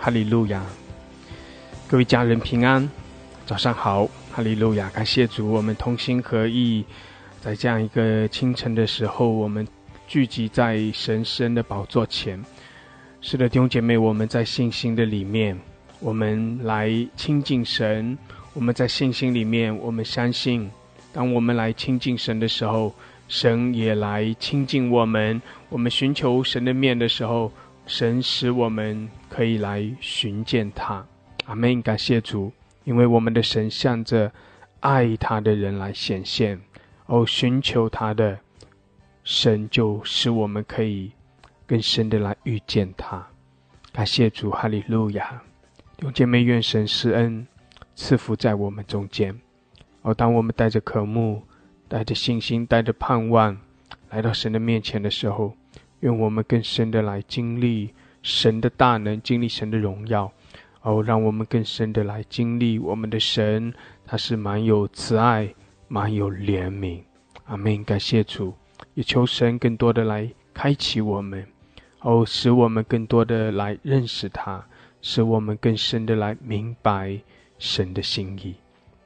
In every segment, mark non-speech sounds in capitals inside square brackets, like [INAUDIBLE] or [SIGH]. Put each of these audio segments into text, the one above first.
哈利路亚，各位家人平安，早上好，哈利路亚！感谢主，我们同心合意，在这样一个清晨的时候，我们聚集在神圣的宝座前。是的，弟兄姐妹，我们在信心的里面，我们来亲近神。我们在信心里面，我们相信，当我们来亲近神的时候，神也来亲近我们。我们寻求神的面的时候。神使我们可以来寻见他，阿门！感谢主，因为我们的神向着爱他的人来显现，哦，寻求他的神就使我们可以更深的来遇见他。感谢主，哈利路亚！用姐妹，愿神施恩赐福在我们中间。哦，当我们带着渴慕、带着信心、带着盼望来到神的面前的时候。愿我们更深的来经历神的大能，经历神的荣耀，哦，让我们更深的来经历我们的神，他是蛮有慈爱，蛮有怜悯。阿门！感谢主，也求神更多的来开启我们，哦，使我们更多的来认识他，使我们更深的来明白神的心意。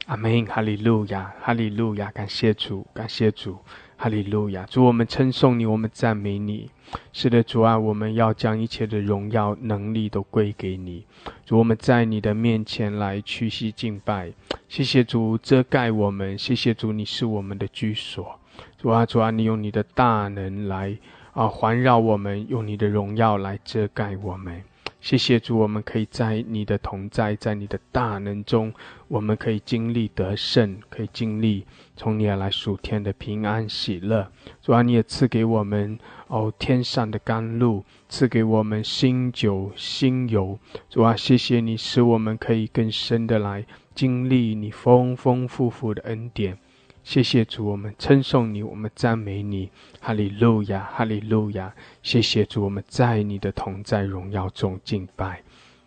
阿门！哈利路亚，哈利路亚！感谢主，感谢主。哈利路亚！主，我们称颂你，我们赞美你。是的，主啊，我们要将一切的荣耀、能力都归给你。主，我们在你的面前来屈膝敬拜。谢谢主遮盖我们，谢谢主，你是我们的居所。主啊，主啊，你用你的大能来啊环绕我们，用你的荣耀来遮盖我们。谢谢主，我们可以在你的同在，在你的大能中，我们可以经历得胜，可以经历从你而来属天的平安喜乐。主啊，你也赐给我们哦天上的甘露，赐给我们新酒新油。主啊，谢谢你，使我们可以更深的来经历你丰丰富富的恩典。谢谢主，我们称颂你，我们赞美你，哈利路亚，哈利路亚。谢谢主，我们在你的同在荣耀中敬拜，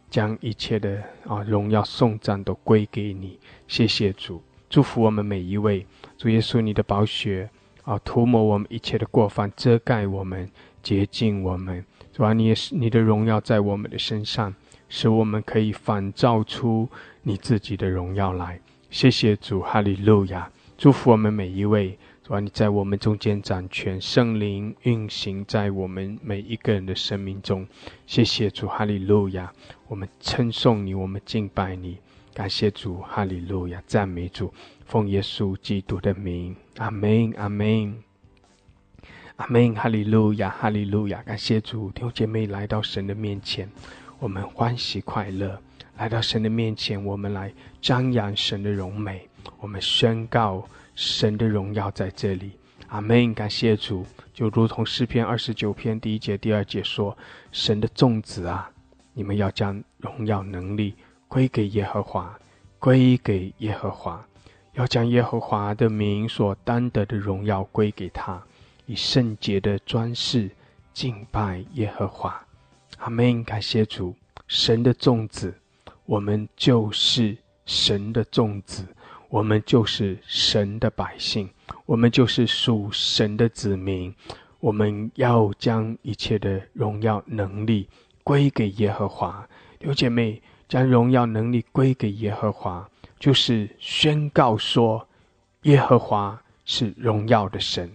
将一切的啊荣耀颂赞都归给你。谢谢主，祝福我们每一位。主耶稣，你的宝血啊涂抹我们一切的过犯，遮盖我们，洁净我们。主啊，你也是你的荣耀在我们的身上，使我们可以反照出你自己的荣耀来。谢谢主，哈利路亚。祝福我们每一位，主啊，你在我们中间掌权，圣灵运行在我们每一个人的生命中。谢谢主，哈利路亚！我们称颂你，我们敬拜你，感谢主，哈利路亚！赞美主，奉耶稣基督的名，阿门，阿门，阿门，哈利路亚，哈利路亚！感谢主，弟兄姐妹来到神的面前，我们欢喜快乐。来到神的面前，我们来张扬神的荣美，我们宣告神的荣耀在这里。阿门！感谢主，就如同诗篇二十九篇第一节、第二节说：“神的众子啊，你们要将荣耀能力归给耶和华，归给耶和华，要将耶和华的名所担得的荣耀归给他，以圣洁的装饰敬拜耶和华。”阿门！感谢主，神的众子。我们就是神的众子，我们就是神的百姓，我们就是属神的子民。我们要将一切的荣耀能力归给耶和华。有姐妹，将荣耀能力归给耶和华，就是宣告说，耶和华是荣耀的神，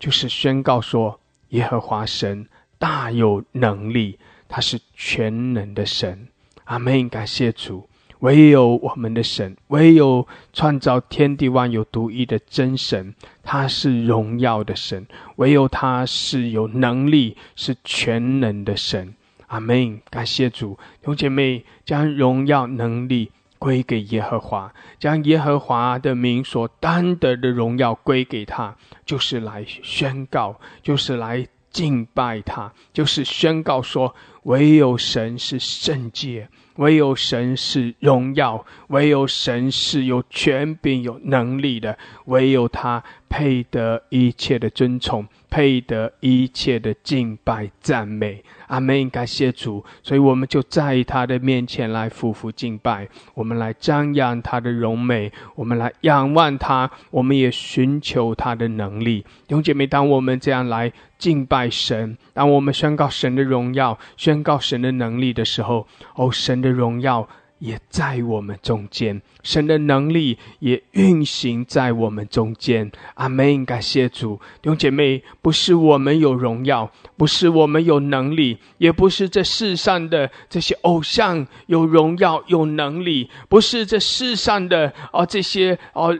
就是宣告说，耶和华神大有能力，他是全能的神。阿门！感谢主，唯有我们的神，唯有创造天地万有独一的真神，他是荣耀的神，唯有他是有能力、是全能的神。阿门！感谢主，兄姐妹将荣耀能力归给耶和华，将耶和华的名所担得的荣耀归给他，就是来宣告，就是来敬拜他，就是宣告说。唯有神是圣洁，唯有神是荣耀，唯有神是有权柄、有能力的，唯有他配得一切的尊崇，配得一切的敬拜赞美。阿门！感谢主，所以我们就在他的面前来匍匐敬拜，我们来张扬他的荣美，我们来仰望他，我们也寻求他的能力。弟兄姐妹，当我们这样来敬拜神，当我们宣告神的荣耀、宣告神的能力的时候，哦，神的荣耀。也在我们中间，神的能力也运行在我们中间。阿门！感谢主，弟兄姐妹，不是我们有荣耀，不是我们有能力，也不是这世上的这些偶像有荣耀有能力，不是这世上的哦这些哦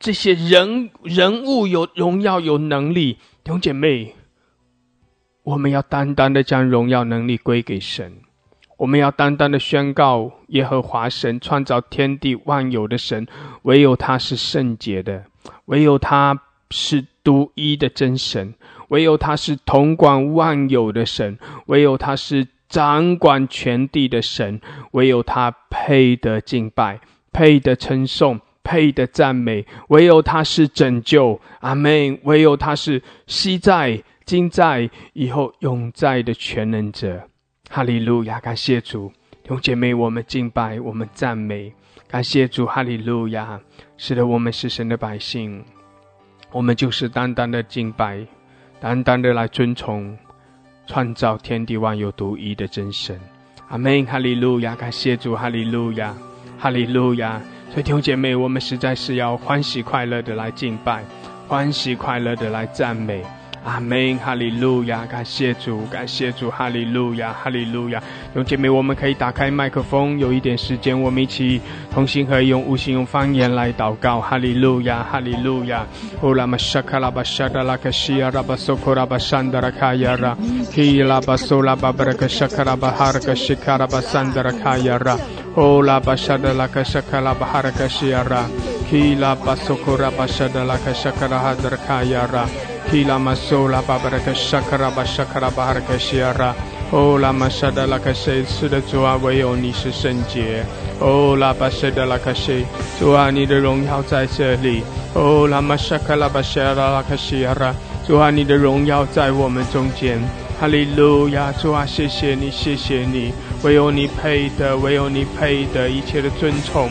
这些人人物有荣耀有能力。弟兄姐妹，我们要单单的将荣耀能力归给神。我们要单单的宣告耶和华神创造天地万有的神，唯有他是圣洁的，唯有他是独一的真神，唯有他是统管万有的神，唯有他是掌管全地的神，唯有他配得敬拜，配得称颂，配得赞美，唯有他是拯救，阿门。唯有他是昔在、今在、以后永在的全能者。哈利路亚！感谢主，弟兄姐妹，我们敬拜，我们赞美，感谢主，哈利路亚！使得，我们是神的百姓，我们就是单单的敬拜，单单的来尊崇创造天地万有独一的真神。阿门！哈利路亚！感谢主，哈利路亚！哈利路亚！所以弟兄姐妹，我们实在是要欢喜快乐的来敬拜，欢喜快乐的来赞美。阿门，哈利路亚，感谢主，感谢主，哈利路亚，哈利路亚。弟兄姐妹，我们可以打开麦克风，有一点时间，我们一起同心合意，用无心用方言来祷告。哈利路亚，哈利路亚。乌拉玛沙卡拉巴沙达拉卡西亚拉巴索库拉巴山达拉卡亚拉，希拉巴苏拉巴布拉卡沙卡拉巴哈拉卡西卡拉巴山达拉卡亚拉，乌拉巴沙达拉卡沙卡拉巴哈拉卡西亚拉，希拉巴索库拉巴沙达拉卡沙卡拉哈达拉卡亚拉。Kila masola babaraka shakara bashakara baharaka shiara。哦，拉玛沙达拉卡西，是的主啊，唯有你是圣洁。哦，拉巴沙达拉卡西，主啊，你的荣耀在这里。哦，拉玛沙卡拉巴沙达拉卡西亚，主啊，你的荣耀在我们中间。哈利路亚，主啊，谢谢你，谢谢你，唯有你配的，唯有你配的一切的尊崇。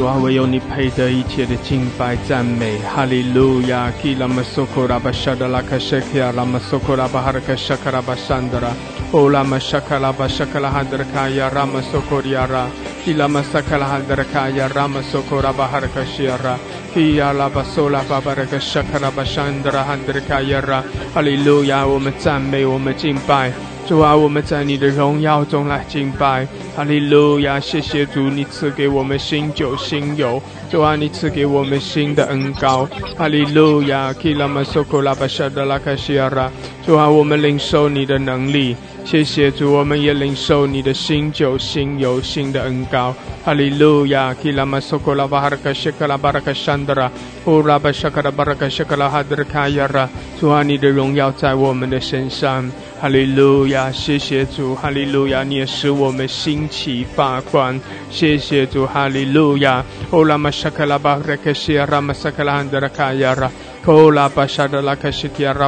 主啊，唯有你配得一切的敬拜赞美，哈利路亚！基拉玛苏库拉巴沙达拉卡谢克亚拉玛苏库拉巴哈拉卡沙卡拉巴桑德拉，欧拉玛沙卡拉巴沙卡拉哈德卡亚拉玛苏库里亚拉，基拉玛沙卡拉哈德卡亚拉玛苏库拉巴哈拉卡西亚拉，基亚拉巴苏拉巴巴拉卡沙卡拉巴桑德拉哈德卡亚拉，哈利路亚！我们赞美，我们敬拜。主啊，我们在你的荣耀中来敬拜，哈利路亚！谢谢主，你赐给我们新酒新油。主啊，你赐给我们新的恩膏，哈利路亚！主啊，我们领受你的能力。谢谢主，我们也领受你的新酒、新油、新的恩膏。哈利路亚！主啊，你的荣耀在我们的身上。哈利路亚！谢谢主，哈利路亚！你也使我们心起发光。谢谢主，哈利路亚！乌拉玛沙卡拉巴拉克谢拉玛沙卡拉哈德卡亚拉，乌拉巴沙德拉克谢提亚拉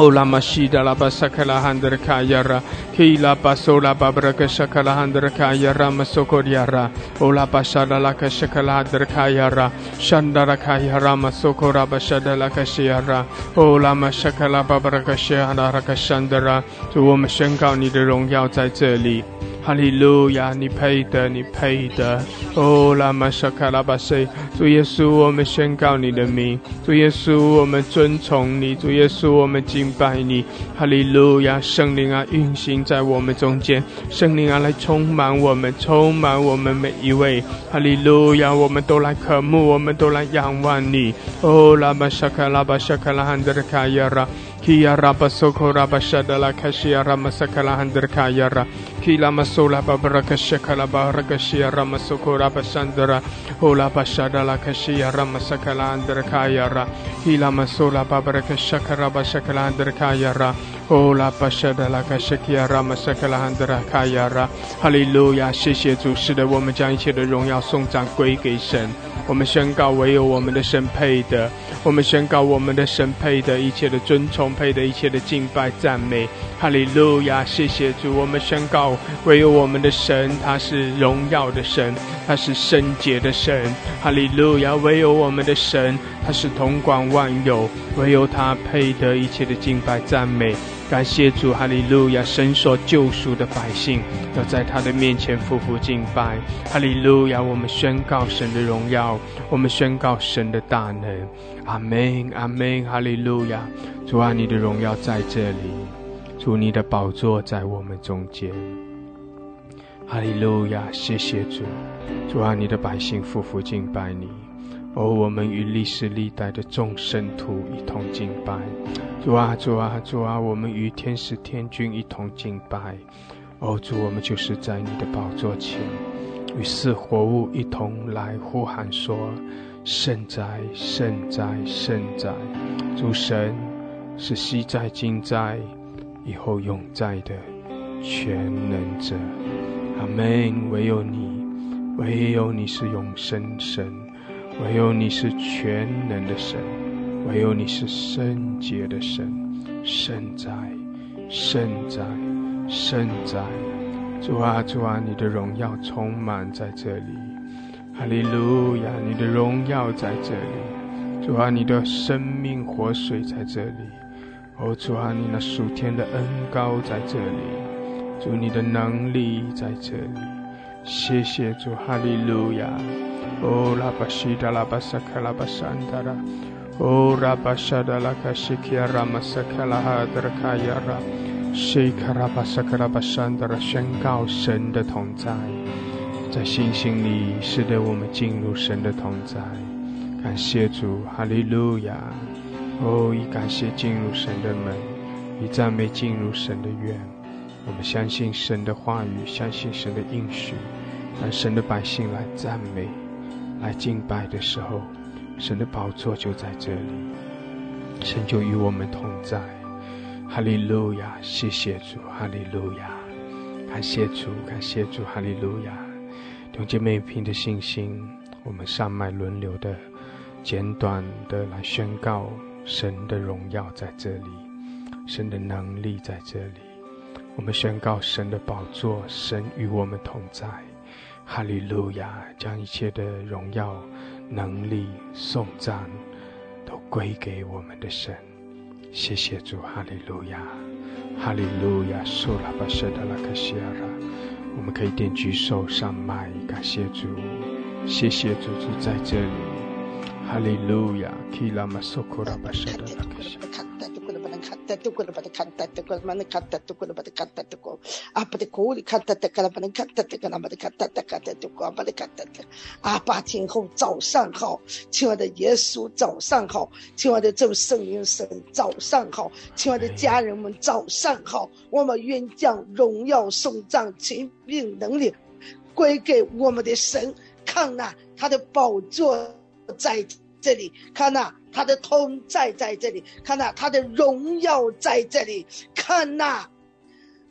Ola mashida la basakala handra kayara kila basola babraka shakala handra kayara masokoriara ola bashada la kashakala handra kayara shandara kayara masokora basada la kashiara ola mashakala babraka shahara kashandara to wo me shenkao ni de rong yao zai zhe li。哈利路亚，你配的，你配的。哦，拉玛沙卡拉巴塞，主耶稣，我们宣告你的名。主耶稣，我们尊崇你。主耶稣，我们敬拜你。哈利路亚，圣灵啊，运行在我们中间。圣灵啊，来充满我们，充满我们每一位。哈利路亚，我们都来渴慕，我们都来仰望你。哦，拉玛沙卡拉巴沙卡拉汉德卡亚拉。Kia raba soko raba shadala kashia rama sakala handra kayara. Kila masola babaraka shakala baraka shia rama soko raba shandra. Ola bashadala kashia rama sakala handra kayara. Kila masola babaraka shakara bashakala handra kayara. Ola bashadala kashakia rama sakala handra kayara. 哈利路亚，谢谢主，是的，我们将一切的荣耀颂赞归给神。我们宣告，唯有我们的神配的；我们宣告，我们的神配的一切的尊崇，配的一切的敬拜赞美。哈利路亚！谢谢主。我们宣告，唯有我们的神，他是荣耀的神，他是圣洁的神。哈利路亚！唯有我们的神，他是统管万有，唯有他配得一切的敬拜赞美。感谢主，哈利路亚！神所救赎的百姓要在他的面前匍匐敬拜。哈利路亚！我们宣告神的荣耀，我们宣告神的大能。阿门，阿门，哈利路亚！主啊，你的荣耀在这里，主你的宝座在我们中间。哈利路亚！谢谢主，主啊，你的百姓匍匐敬拜你。哦，我们与历史历代的众圣徒一同敬拜，主啊，主啊，主啊，我们与天使天君一同敬拜。哦，主，我们就是在你的宝座前，与四活物一同来呼喊说：圣哉，圣哉，圣哉！主神是昔在、今在、以后永在的全能者。阿门！唯有你，唯有你是永生神。唯有你是全能的神，唯有你是圣洁的神，圣在，圣在，圣在。主啊，主啊，你的荣耀充满在这里，哈利路亚！你的荣耀在这里，主啊，你的生命活水在这里，哦，主啊，你那属天的恩高在这里，主你的能力在这里，谢谢主，哈利路亚。Oh la bashida la basaka la basandara. Oh rabashada la kashikia ramasaka la hadrakayara. Shikara basaka la basandara 宣告神的同在，在信心里使得我们进入神的同在。感谢主，哈利路亚！哦，以感谢进入神的门，以赞美进入神的院。我们相信神的话语，相信神的应许，让神的百姓来赞美。来敬拜的时候，神的宝座就在这里，神就与我们同在。哈利路亚，谢谢主，哈利路亚，感谢主，感谢主，哈利路亚。弟兄妹凭着信心，我们上麦轮流的、简短的来宣告神的荣耀在这里，神的能力在这里。我们宣告神的宝座，神与我们同在。哈利路亚，将一切的荣耀、能力、颂赞都归给我们的神。谢谢主，哈利路亚，哈利路亚，苏拉巴舍达拉克西亚拉。我们可以点举手上麦，感谢主，谢谢主，主在这里。哈利路亚，基拉马苏库拉巴舍达拉克西。阿巴的库里看大大哥拉巴里看大大哥拉巴里看大大哥拉巴阿巴听后早上好亲爱的耶稣早上好亲爱的众圣灵神早上好亲爱的家人们早上好我们愿将荣耀颂赞亲密能力归给我们的神看呐他的宝座在这里看呐他的同在在这里，看呐，他的荣耀在这里，看呐，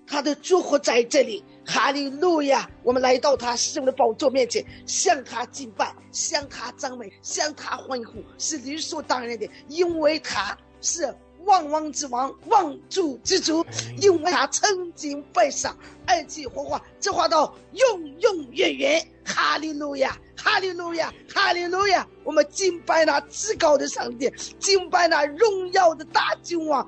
他的祝福在这里，哈利路亚！我们来到他圣的宝座面前，向他敬拜，向他赞美，向他欢呼，是理所当然的，因为他是。万王之王，万主之主，因为他曾经被杀，而且活化，这话到永永远远。哈利路亚，哈利路亚，哈利路亚！我们敬拜那至高的上帝，敬拜那荣耀的大君王。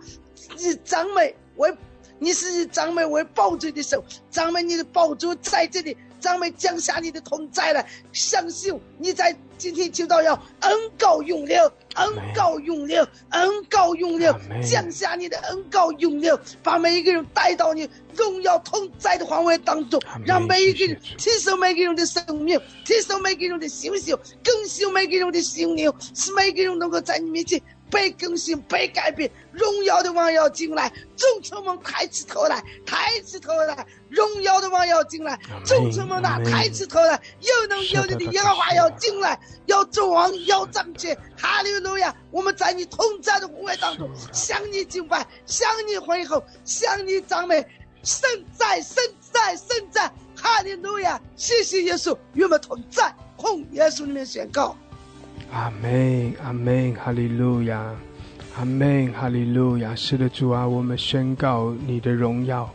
以赞美为，你是以赞美为宝座的手，赞美你的宝座在这里。赞美降下你的同在来，相信你在今天听到要恩高永留，恩高永留，恩高永留，降下你的恩高永留，把每一个人带到你荣耀同在的范围当中，让每一个人提升每个人的生命，提升每个人的修修，更新每个人的心灵，使每个人能够在你面前被更新、被改变。荣耀的王要进来，众臣们抬起头来，抬起头来，荣耀的王要进来，众臣们呐，抬起头来，又能有力的耶和华要进来，要做王，要掌权。哈利路亚！我们在你同在的护卫当中，向你敬拜，向你回后，向你赞美，圣在，圣在，圣在。哈利路亚！谢谢耶稣与我们同在，奉耶稣里面宣告。阿门，阿门，哈利路亚，阿门，哈利路亚。是的，主啊，我们宣告你的荣耀。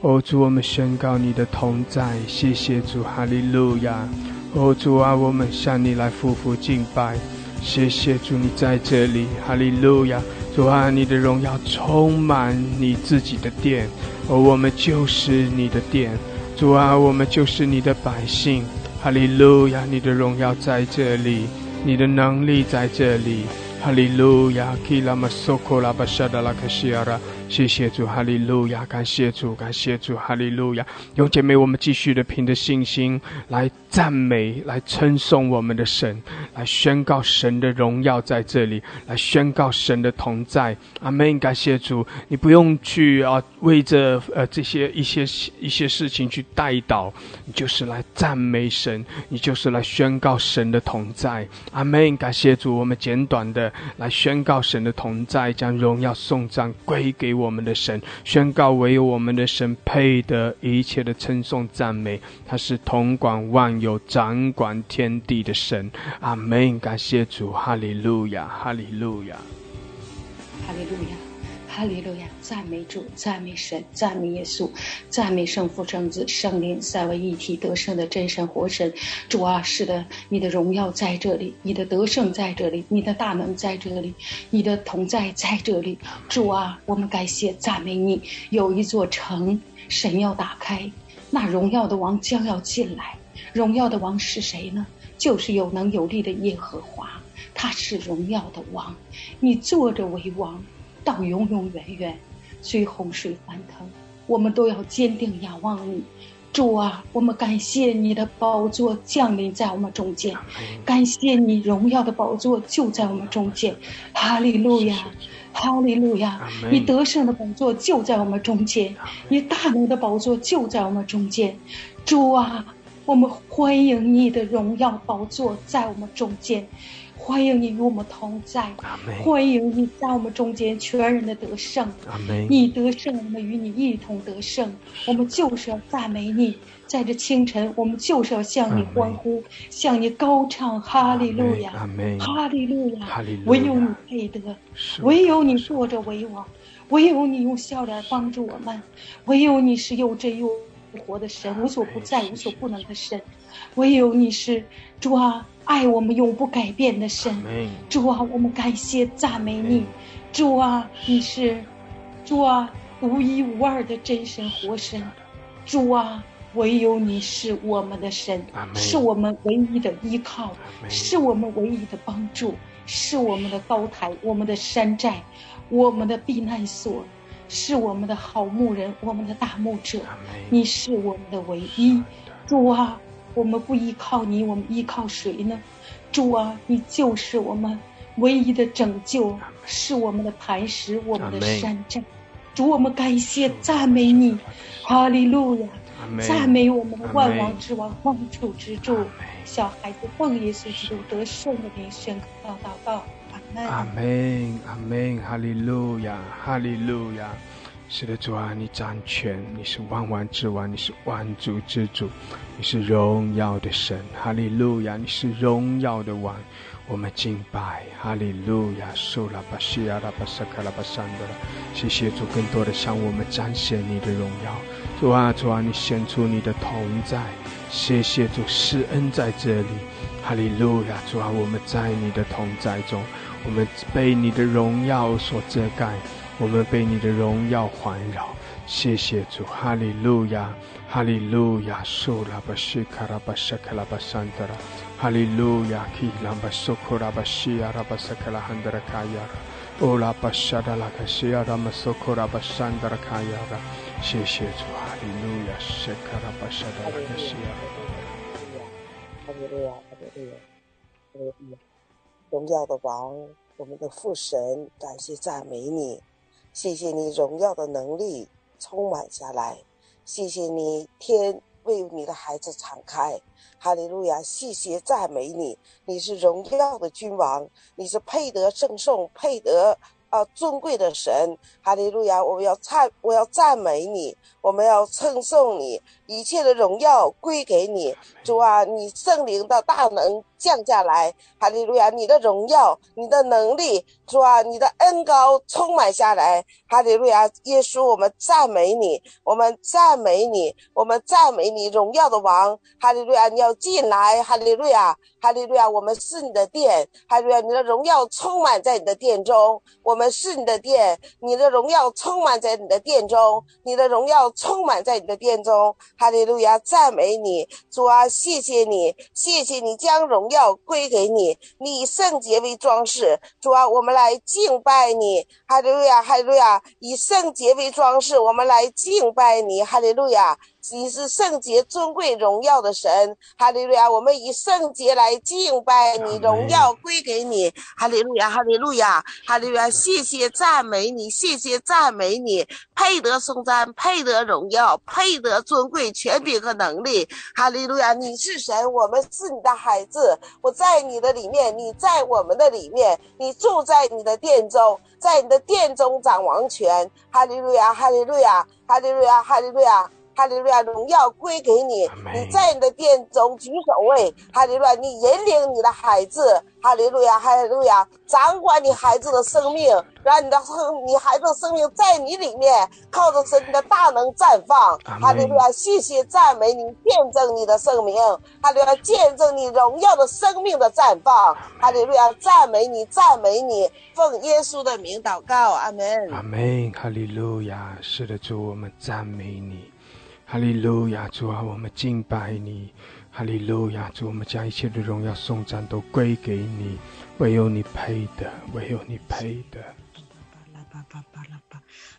哦，主，我们宣告你的同在。谢谢主，哈利路亚。哦，主啊，我们向你来匍匐敬拜。谢谢主，你在这里，哈利路亚。主啊，你的荣耀充满你自己的殿，而我们就是你的殿。主啊，我们就是你的百姓，哈利路亚！你的荣耀在这里，你的能力在这里，哈利路亚！谢谢主，哈利路亚！感谢主，感谢主，哈利路亚！有姐妹，我们继续的凭着信心来赞美，来称颂我们的神，来宣告神的荣耀在这里，来宣告神的同在。阿门！感谢主，你不用去啊，为着呃这些一些一些事情去带祷，你就是来赞美神，你就是来宣告神的同在。阿门！感谢主，我们简短的来宣告神的同在，将荣耀颂赞归给。我们的神宣告，唯有我们的神配得一切的称颂赞美。他是统管万有、掌管天地的神。阿门！感谢主，哈利路亚，哈利路亚，哈利路亚。哈利路亚，赞美主，赞美神，赞美耶稣，赞美圣父、圣子、圣灵三位一体得胜的真神活神。主啊，是的，你的荣耀在这里，你的得胜在这里，你的大能在这里，你的同在在这里。主啊，我们感谢赞美你。有一座城，神要打开，那荣耀的王将要进来。荣耀的王是谁呢？就是有能有力的耶和华，他是荣耀的王。你坐着为王。到永永远远，随洪水翻腾，我们都要坚定仰望你，主啊！我们感谢你的宝座降临在我们中间，感谢你荣耀的宝座就在我们中间，哈利路亚，哈利路亚！你得胜的宝座就在我们中间，你大能的宝座就在我们中间，主啊！我们欢迎你的荣耀宝座在我们中间。欢迎你与我们同在，欢迎你在我们中间全人的得胜。你得胜，我们与你一同得胜。我们就是要赞美你，在这清晨，我们就是要向你欢呼，向你高唱哈利路亚，哈利路亚，唯有你配得，唯有你坐着为王，唯有你用笑脸帮助我们，唯有你是又真又活的神，无所不在、无所不能的神，唯有你是主啊。爱我们永不改变的神，主啊，我们感谢赞美你，主啊，你是主啊，独一无二的真神活神，主啊，唯有你是我们的神，是我们唯一的依靠，是我们唯一的帮助，是我们的高台，我们的山寨，我们的避难所，是我们的好牧人，我们的大牧者，你是我们的唯一，主啊。我们不依靠你，我们依靠谁呢？主啊，你就是我们唯一的拯救，是我们的磐石，我们的山寨。主，我们感谢赞美你，哈利路亚！赞美我们的万王之王，万主之主。小孩子奉耶稣基督得胜的名宣告祷告，阿门，阿门，哈利路亚，哈利路亚。是的，主啊，你掌权，你是万王之王，你是万主之主，你是荣耀的神，哈利路亚！你是荣耀的王，我们敬拜，哈利路亚！苏拉巴西亚拉巴萨卡拉巴山的，谢谢主，更多的向我们彰显你的荣耀。主啊，主啊，你显出你的同在，谢谢主施恩在这里，哈利路亚！主啊，我们在你的同在中，我们被你的荣耀所遮盖。我们被你的荣耀环绕，谢谢主，哈利路亚，哈利路亚，苏拉巴西卡拉巴沙卡拉巴桑德拉，哈利路亚，基拉巴苏库拉巴西亚拉巴沙卡拉汉德拉卡亚拉，欧拉巴沙达拉卡西亚拉马苏库拉巴桑德拉卡亚拉，谢谢主，哈利路亚，谢卡拉巴沙达拉卡西亚。哈利路亚，哈利路亚，哈利路亚，荣耀的王。我们的父神，感谢赞美你，谢谢你荣耀的能力充满下来，谢谢你天为你的孩子敞开，哈利路亚！谢谢赞美你，你是荣耀的君王，你是配得圣颂、配得啊尊贵的神，哈利路亚！我要赞，我要赞美你，我们要称颂你，一切的荣耀归给你，主啊，你圣灵的大能。降下来，哈利路亚！你的荣耀，你的能力，主啊，你的恩高充满下来，哈利路亚！耶稣，我们赞美你，我们赞美你，我们赞美你，荣耀的王，哈利路亚！你要进来，哈利路亚，哈利路亚！我们是你的殿，哈利路亚！你的荣耀充满在你的殿中，我们是你的殿，你的荣耀充满在你的殿中，你的荣耀充满在你的殿中，哈利路亚！赞美你，主啊，谢谢你，谢谢你将荣。耀归给你，你以圣洁为装饰，主啊，我们来敬拜你，哈利路亚，哈利路亚，以圣洁为装饰，我们来敬拜你，哈利路亚。你是圣洁、尊贵、荣耀的神，哈利路亚！我们以圣洁来敬拜你，荣耀归给你，哈利路亚，哈利路亚，哈利路亚！谢谢赞美你，谢谢赞美你，配得颂赞，配得荣耀，配得尊贵、权柄和能力，哈利路亚！你是神，我们是你的孩子，我在你的里面，你在我们的里面，你住在你的殿中，在你的殿中掌王权，哈利路亚，哈利路亚，哈利路亚，哈利路亚。哈利路亚，荣耀归给你。你在你的殿中举手位，哈利路亚，你引领你的孩子。哈利路亚，哈利路亚，掌管你孩子的生命，让你的生，你孩子的生命在你里面，靠着神的大能绽放。哈利路亚，谢谢赞美你，见证你的圣名。哈利路亚，见证你荣耀的生命的绽放。哈利路亚，赞美你，赞美你，奉耶稣的名祷告，阿门。阿门。哈利路亚，是的，主，我们赞美你。哈利路亚，主啊，我们敬拜你。哈利路亚，主，我们将一切的荣耀颂赞都归给你，唯有你配的，唯有你配的。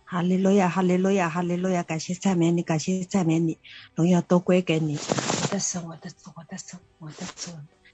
哈利路亚，哈利路亚，哈利路亚，感谢赞美你，感谢赞美你，荣耀都归给你。我的神，我的主，我的神，我的主。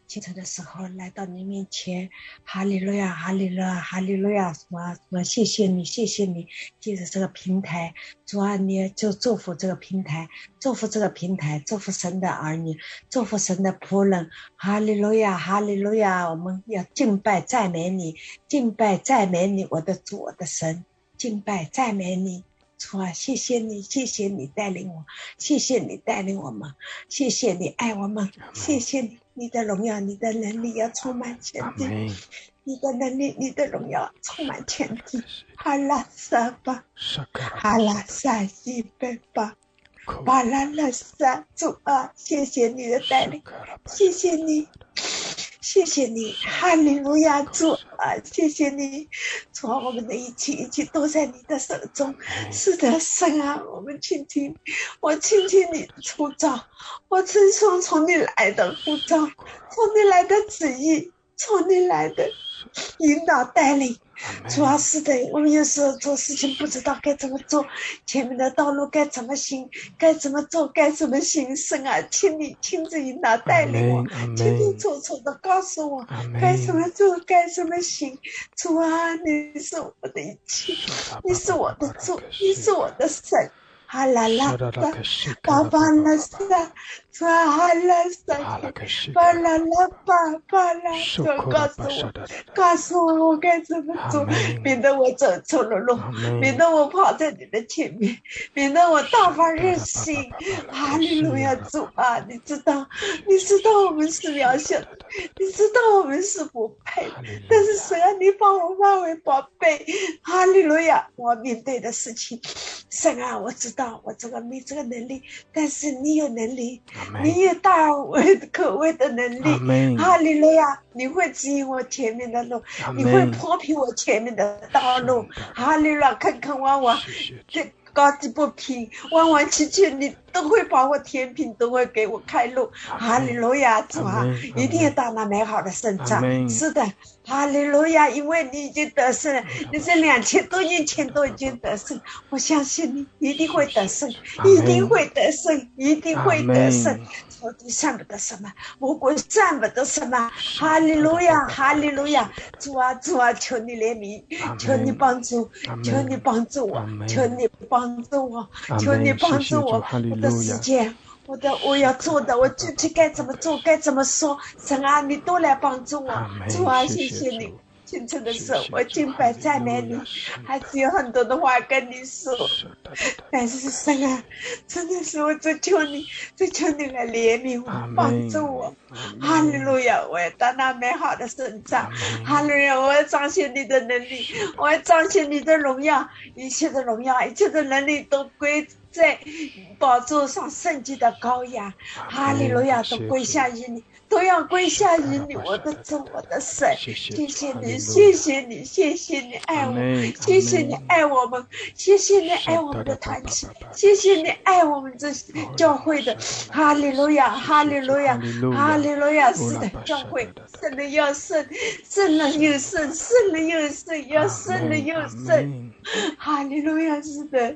清晨的时候来到你面前，哈利路亚，哈利路亚，哈利路亚，什么什么？谢谢你，谢谢你，借着这个平台，主啊，你就祝福这个平台，祝福这个平台，祝福神的儿女，祝福神的仆人，哈利路亚，哈利路亚，我们要敬拜赞美你，敬拜赞美你，我的主，我的神，敬拜赞美你。主啊，谢谢你，谢谢你带领我，谢谢你带领我们，谢谢你爱我们，谢谢你，你的荣耀，你的能力要充满全地，你的能力，你的荣耀充满全地。阿拉萨巴，阿拉萨西贝巴，巴拉拉萨，主啊，谢谢你的带领，谢谢你。谢谢你，哈利路亚主啊！谢谢你，主啊！我们的一切一切都在你的手中。是的，神啊！我们倾听，我倾听你的呼召，我承受从你来的呼召，从你来的旨意，从你来的引导带领。主要是的，我们有时候做事情不知道该怎么做，前面的道路该怎么行，该怎么做，该怎么行。神啊，请你亲自引导带领我，清清楚楚的告诉我该怎么做，该怎么行。主啊，你是我的一切，你是我的主，你是我的神。哈啦啦巴，巴巴啦萨，萨哈啦萨，巴啦啦巴巴啦，告诉我，告诉我我该怎么做，免得我走错了路，免得我跑在你的前面，免得我大发热心。哈利路亚主啊，你知道，你知道我们是渺小的，你知道我们是不配，但是神啊，你把我化为宝贝。哈利路亚，我面对的事情，神啊，我知。道我这个没这个能力，但是你有能力，你有大为 [LAUGHS] 可畏的能力。哈利路亚！你会指引我前面的路，你会铺平我前面的道路。哈利路亚！看看弯弯，这高低不平，弯弯曲曲，你都会把我填平，都会给我开路。哈利路亚，主啊，一定要到那美好的圣战。是的，哈利路亚，因为你已经得胜了，你这两千多年前都已经得胜，我相信你一定会得胜，一定会得胜，一定会得胜。我敌算不得什么，魔鬼算不得什么。哈利路亚，哈利路亚，主啊主啊，求你怜悯，求你帮助，求你帮助我，求你帮助我，求你帮助我。我的时间，我的我要做的，我具体该怎么做，该怎么说，神啊，你都来帮助我。主啊，谢谢你。清晨的时候，我敬拜赞美你，还是有很多的话跟你说。但是神啊，真的是我只求你，只求你来怜悯我，帮助我。哈利路亚！我要到那美好的生长。哈利路亚！我要彰显你的能力，我要彰显你的荣耀，一切的荣耀，一切的能力都归在宝座上圣洁的羔羊。哈利路亚！都归向于你。都要跪下于你，我的主，我的神，谢谢你，谢谢你，谢谢你爱我，谢谢你爱我们，谢谢你爱我们的团体，谢谢你爱我们这教会的，哈利路亚，哈利路亚，哈利路亚，是的，教会圣的要圣，圣了又圣，圣了又圣，要圣了又圣，哈利路亚，是的，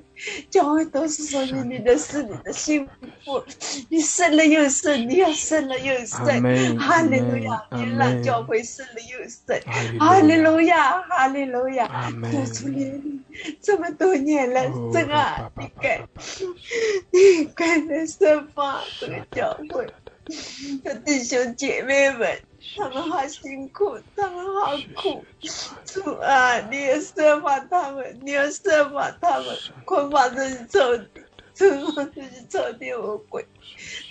教会都是属于你的，是你的幸福，你圣了又圣，你要圣了又圣。哈利路亚！你让教会胜利又胜。哈利路亚！哈利路亚！耶稣你这么多年了，真啊，你该，你该来释放这个教会的弟兄姐妹们，他们好辛苦，他们好苦。主啊，你要释放他们，你要释放他们，捆绑这些仇敌，捆绑这些仇敌恶鬼。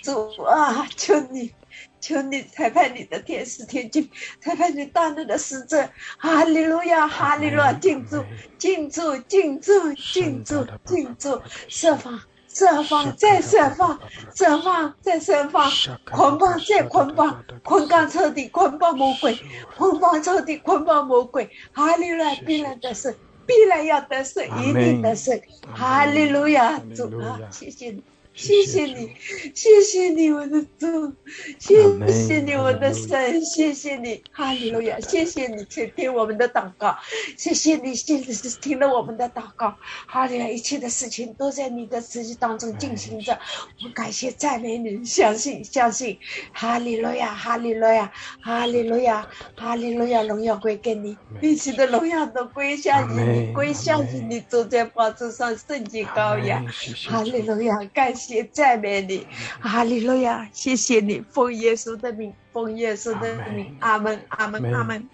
主啊，求你。求你裁判你的天使天君，裁判你大能的使者，哈利路亚，哈利路亚，进驻，进驻，进驻，进驻，进驻，释放，释放，再释放，释放，再释放，捆绑，再捆绑，捆绑彻底，捆绑魔鬼，捆绑彻底，捆绑魔鬼，哈利路亚，必然得胜，必然要得胜，一定得胜，哈利路亚，主啊，谢谢你。谢谢你，谢谢你，我的主，谢谢你，我的神，谢谢你，哈利路亚，谢谢你倾听我们的祷告，谢谢你，现在是听了我们的祷告，哈利路亚，一切的事情都在你的旨意当中进行着，我感谢赞美你，相信相信，哈利路亚，哈利路亚，哈利路亚，哈利路亚，荣耀归给你，一切的荣耀都归向你，归向你你坐在宝座上圣洁羔羊，哈利路亚，感谢。赞美你，哈利路亚！谢谢你，奉耶稣的名，奉耶稣的名，阿门，阿门，阿门，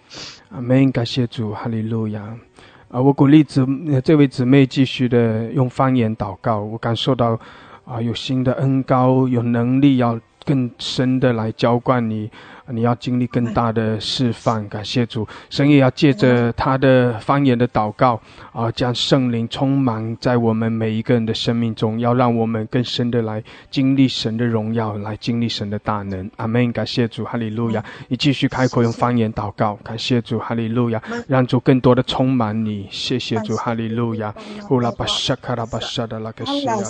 阿门！感谢主，哈利路亚！啊，我鼓励姊这位姊妹继续的用方言祷告，我感受到啊，有新的恩高，有能力要更深的来浇灌你。你要经历更大的释放，感谢主，神也要借着他的方言的祷告啊，将圣灵充满在我们每一个人的生命中，要让我们更深的来经历神的荣耀，来经历神的大能。阿门！感谢主，哈利路亚！你继续开口用方言祷告，感谢主，哈利路亚！让主更多的充满你，谢谢主，哈利路亚！乌拉巴沙卡拉巴沙的那个西亚的，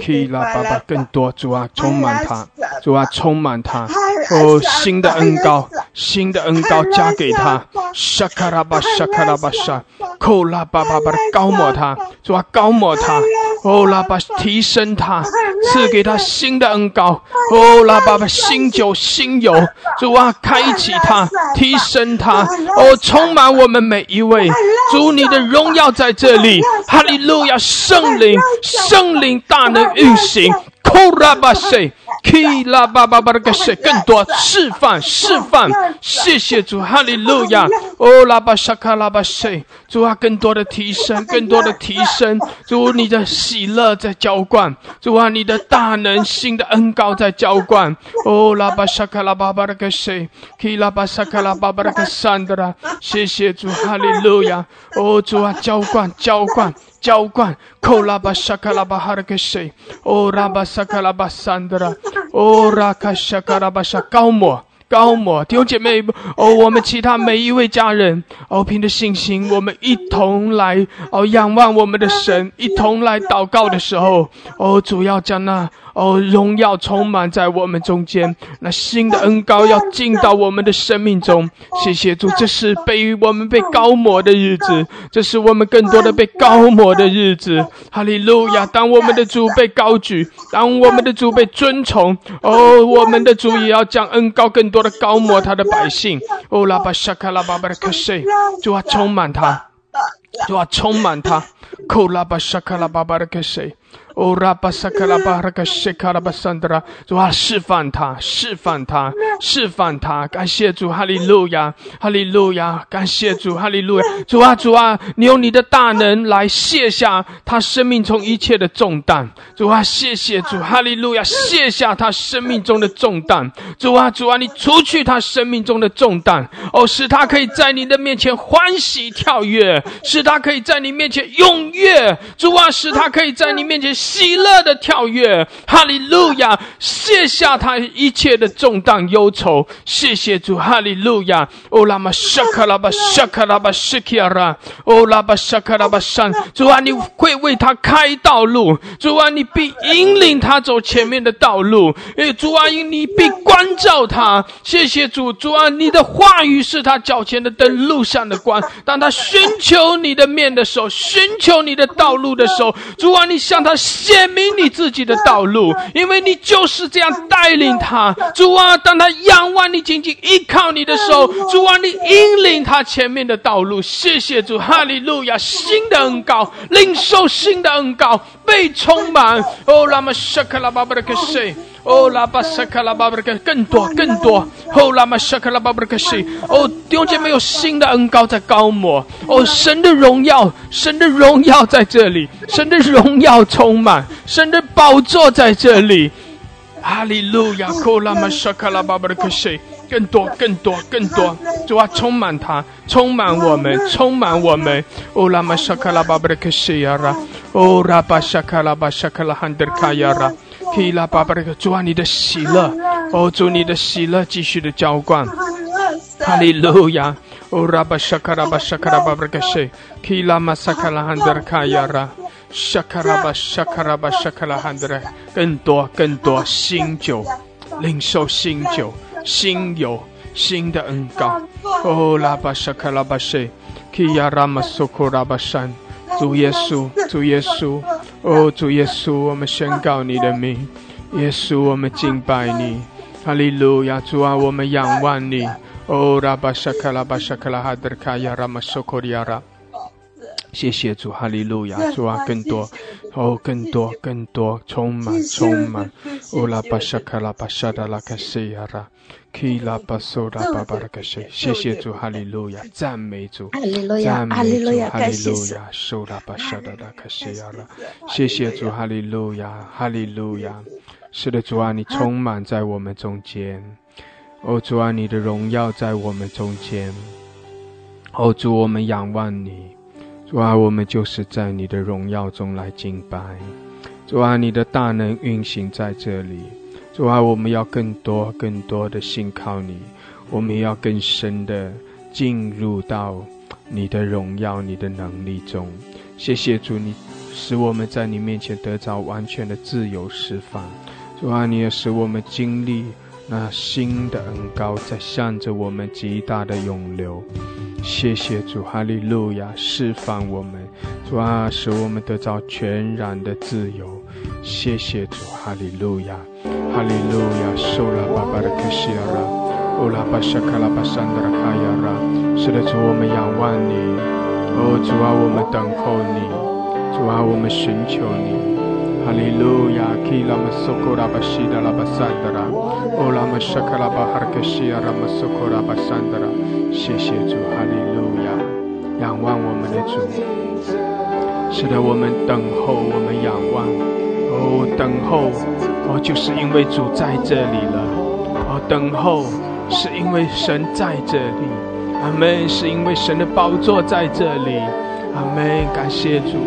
基拉巴巴更多，主啊，充满他，主啊，充满他，哦，新的。恩高，新的恩高加给他，沙卡拉巴沙卡拉巴沙，扣拉巴巴巴的高抹他，主啊高抹他，哦拉巴提升他，赐给他新的恩高，哦拉巴巴新酒新油，主啊开启他，提升他，哦充满我们每一位，主你的荣耀在这里，哈利路亚圣灵圣灵大能运行。呼啦巴塞，K 啦巴巴巴的个塞，更多释放释放，谢谢主，哈利路亚。哦啦巴沙卡啦巴塞，主啊，更多的提升，更多的提升。主你的喜乐在浇灌，主啊，你的大能新的恩高在浇灌。哦啦巴沙卡啦巴巴的个塞，K 啦巴沙卡啦巴巴的个山的啦，谢谢主，哈利路亚。哦主啊，浇灌浇灌。浇灌，扣拉巴沙卡拉巴哈的个谁？哦，拉巴沙卡拉巴桑德拉，哦，拉卡沙卡拉巴沙高抹高抹弟兄姐妹，哦，我们其他每一位家人，哦，凭着信心，我们一同来，哦，仰望我们的神，一同来祷告的时候，哦，主要将那。哦，荣耀充满在我们中间，那新的恩膏要进到我们的生命中。谢谢主，这是被我们被高抹的日子，这是我们更多的被高抹的日子。哈利路亚！当我们的主被高举，当我们的主被尊崇，哦，我们的主也要将恩膏更多的高抹他的百姓。哦，拉巴沙卡拉巴巴的克西，主啊，充满他，主啊，充满他。库拉巴沙卡拉巴巴的克西。哦，拉巴萨卡拉巴拉卡谢卡拉巴桑德拉，主啊，释放他，释放他，释放他！感谢主，哈利路亚，哈利路亚！感谢主，哈利路亚！主啊，主啊，你用你的大能来卸下他生命中一切的重担。主啊，谢谢主，哈利路亚！卸下他生命中的重担。主啊，主啊，你除去他生命中的重担，哦，使他可以在你的面前欢喜跳跃，使他可以在你面前踊跃。主啊，使他可以在你面前。喜乐的跳跃，哈利路亚！卸下他一切的重担忧愁，谢谢主，哈利路亚！哦拉玛沙卡拉巴沙卡拉巴西基亚拉，哦拉巴沙卡拉巴山，主啊，你会为他开道路，主啊，你必引领他走前面的道路，诶，主啊，你必关照他，谢谢主，主啊，你的话语是他脚前的灯，路上的光。当他寻求你的面的时候，寻求你的道路的时候，主啊，你向他。显明你自己的道路，因为你就是这样带领他。主啊，当他仰望你、紧紧依靠你的时候，主啊，你引领他前面的道路。谢谢主，哈利路亚！新的恩膏，领受新的恩膏，被充满。哦，那么沙克拉巴布的克西，哦，拉巴沙卡拉巴布的克更多更多。哦，拉玛沙卡拉巴布的克西，哦，弟兄姐妹有新的恩高在高摩。哦，神的荣耀，神的荣耀在这里，神的荣耀充满。神的宝座在这里，哈利路亚！哦，拉玛沙卡拉巴布克西更多，更多，更多！主啊，充满他，充满我们，充满我们！哦，拉玛沙卡拉巴布的克西亚拉，哦，拉巴沙卡拉巴沙卡拉汉德卡亚拉，基拉巴布的克，主啊，你的喜乐，哦，主你的喜乐继续的浇灌，哈利路亚！哦，拉巴沙卡拉巴沙卡拉巴布的克西，基拉玛沙卡拉汉德卡亚拉。沙卡拉巴，沙卡拉巴，沙卡拉汉德勒，更多更多新酒，领受新酒，新油，新的恩膏。哦，拉巴沙卡拉巴西，基亚拉玛苏库拉巴山，主耶稣，主耶稣，哦，主耶稣，我们宣告你的名，耶稣，我们敬拜你，哈利路亚，主啊，我们仰望你。哦，拉巴沙卡拉巴，沙卡拉哈德卡亚拉玛苏库里亚拉。谢谢主，哈利路亚！主啊，更多，哦，更多，更多，充满，充满。乌拉巴沙卡拉巴沙达拉卡西亚拉，基拉巴苏拉巴巴拉卡西。谢谢主，哈利路亚！赞美主，赞美主，哈利路亚！苏拉巴沙达拉卡西亚拉，谢谢主，哈利路亚，哈利路亚！是的，主啊，你充满在我们中间。哦，主啊，你的荣耀在我们中间。哦，主，我们仰望你。主啊，我们就是在你的荣耀中来敬拜。主啊，你的大能运行在这里。主啊，我们要更多、更多的信靠你，我们要更深的进入到你的荣耀、你的能力中。谢谢主，你使我们在你面前得着完全的自由释放。主啊，你也使我们经历那新的恩高，在向着我们极大的涌流。谢谢主，哈利路亚，释放我们，主啊，使我们得到全然的自由。谢谢主，哈利路亚，哈利路亚，受了爸爸的克西亚拉，欧拉巴沙卡拉巴山德拉卡亚拉。是的，主，我们仰望你，哦，主啊，我们等候你，主啊，我们寻求你。哈利路亚，基拉玛苏库拉巴西达拉巴山德拉，欧拉玛沙卡拉巴哈克西亚拉玛苏库拉巴山德拉。谢谢主，哈利路亚！仰望我们的主，是的，我们等候，我们仰望。哦，等候，哦，就是因为主在这里了。哦，等候，是因为神在这里。阿门，是因为神的宝座在这里。阿门，感谢主。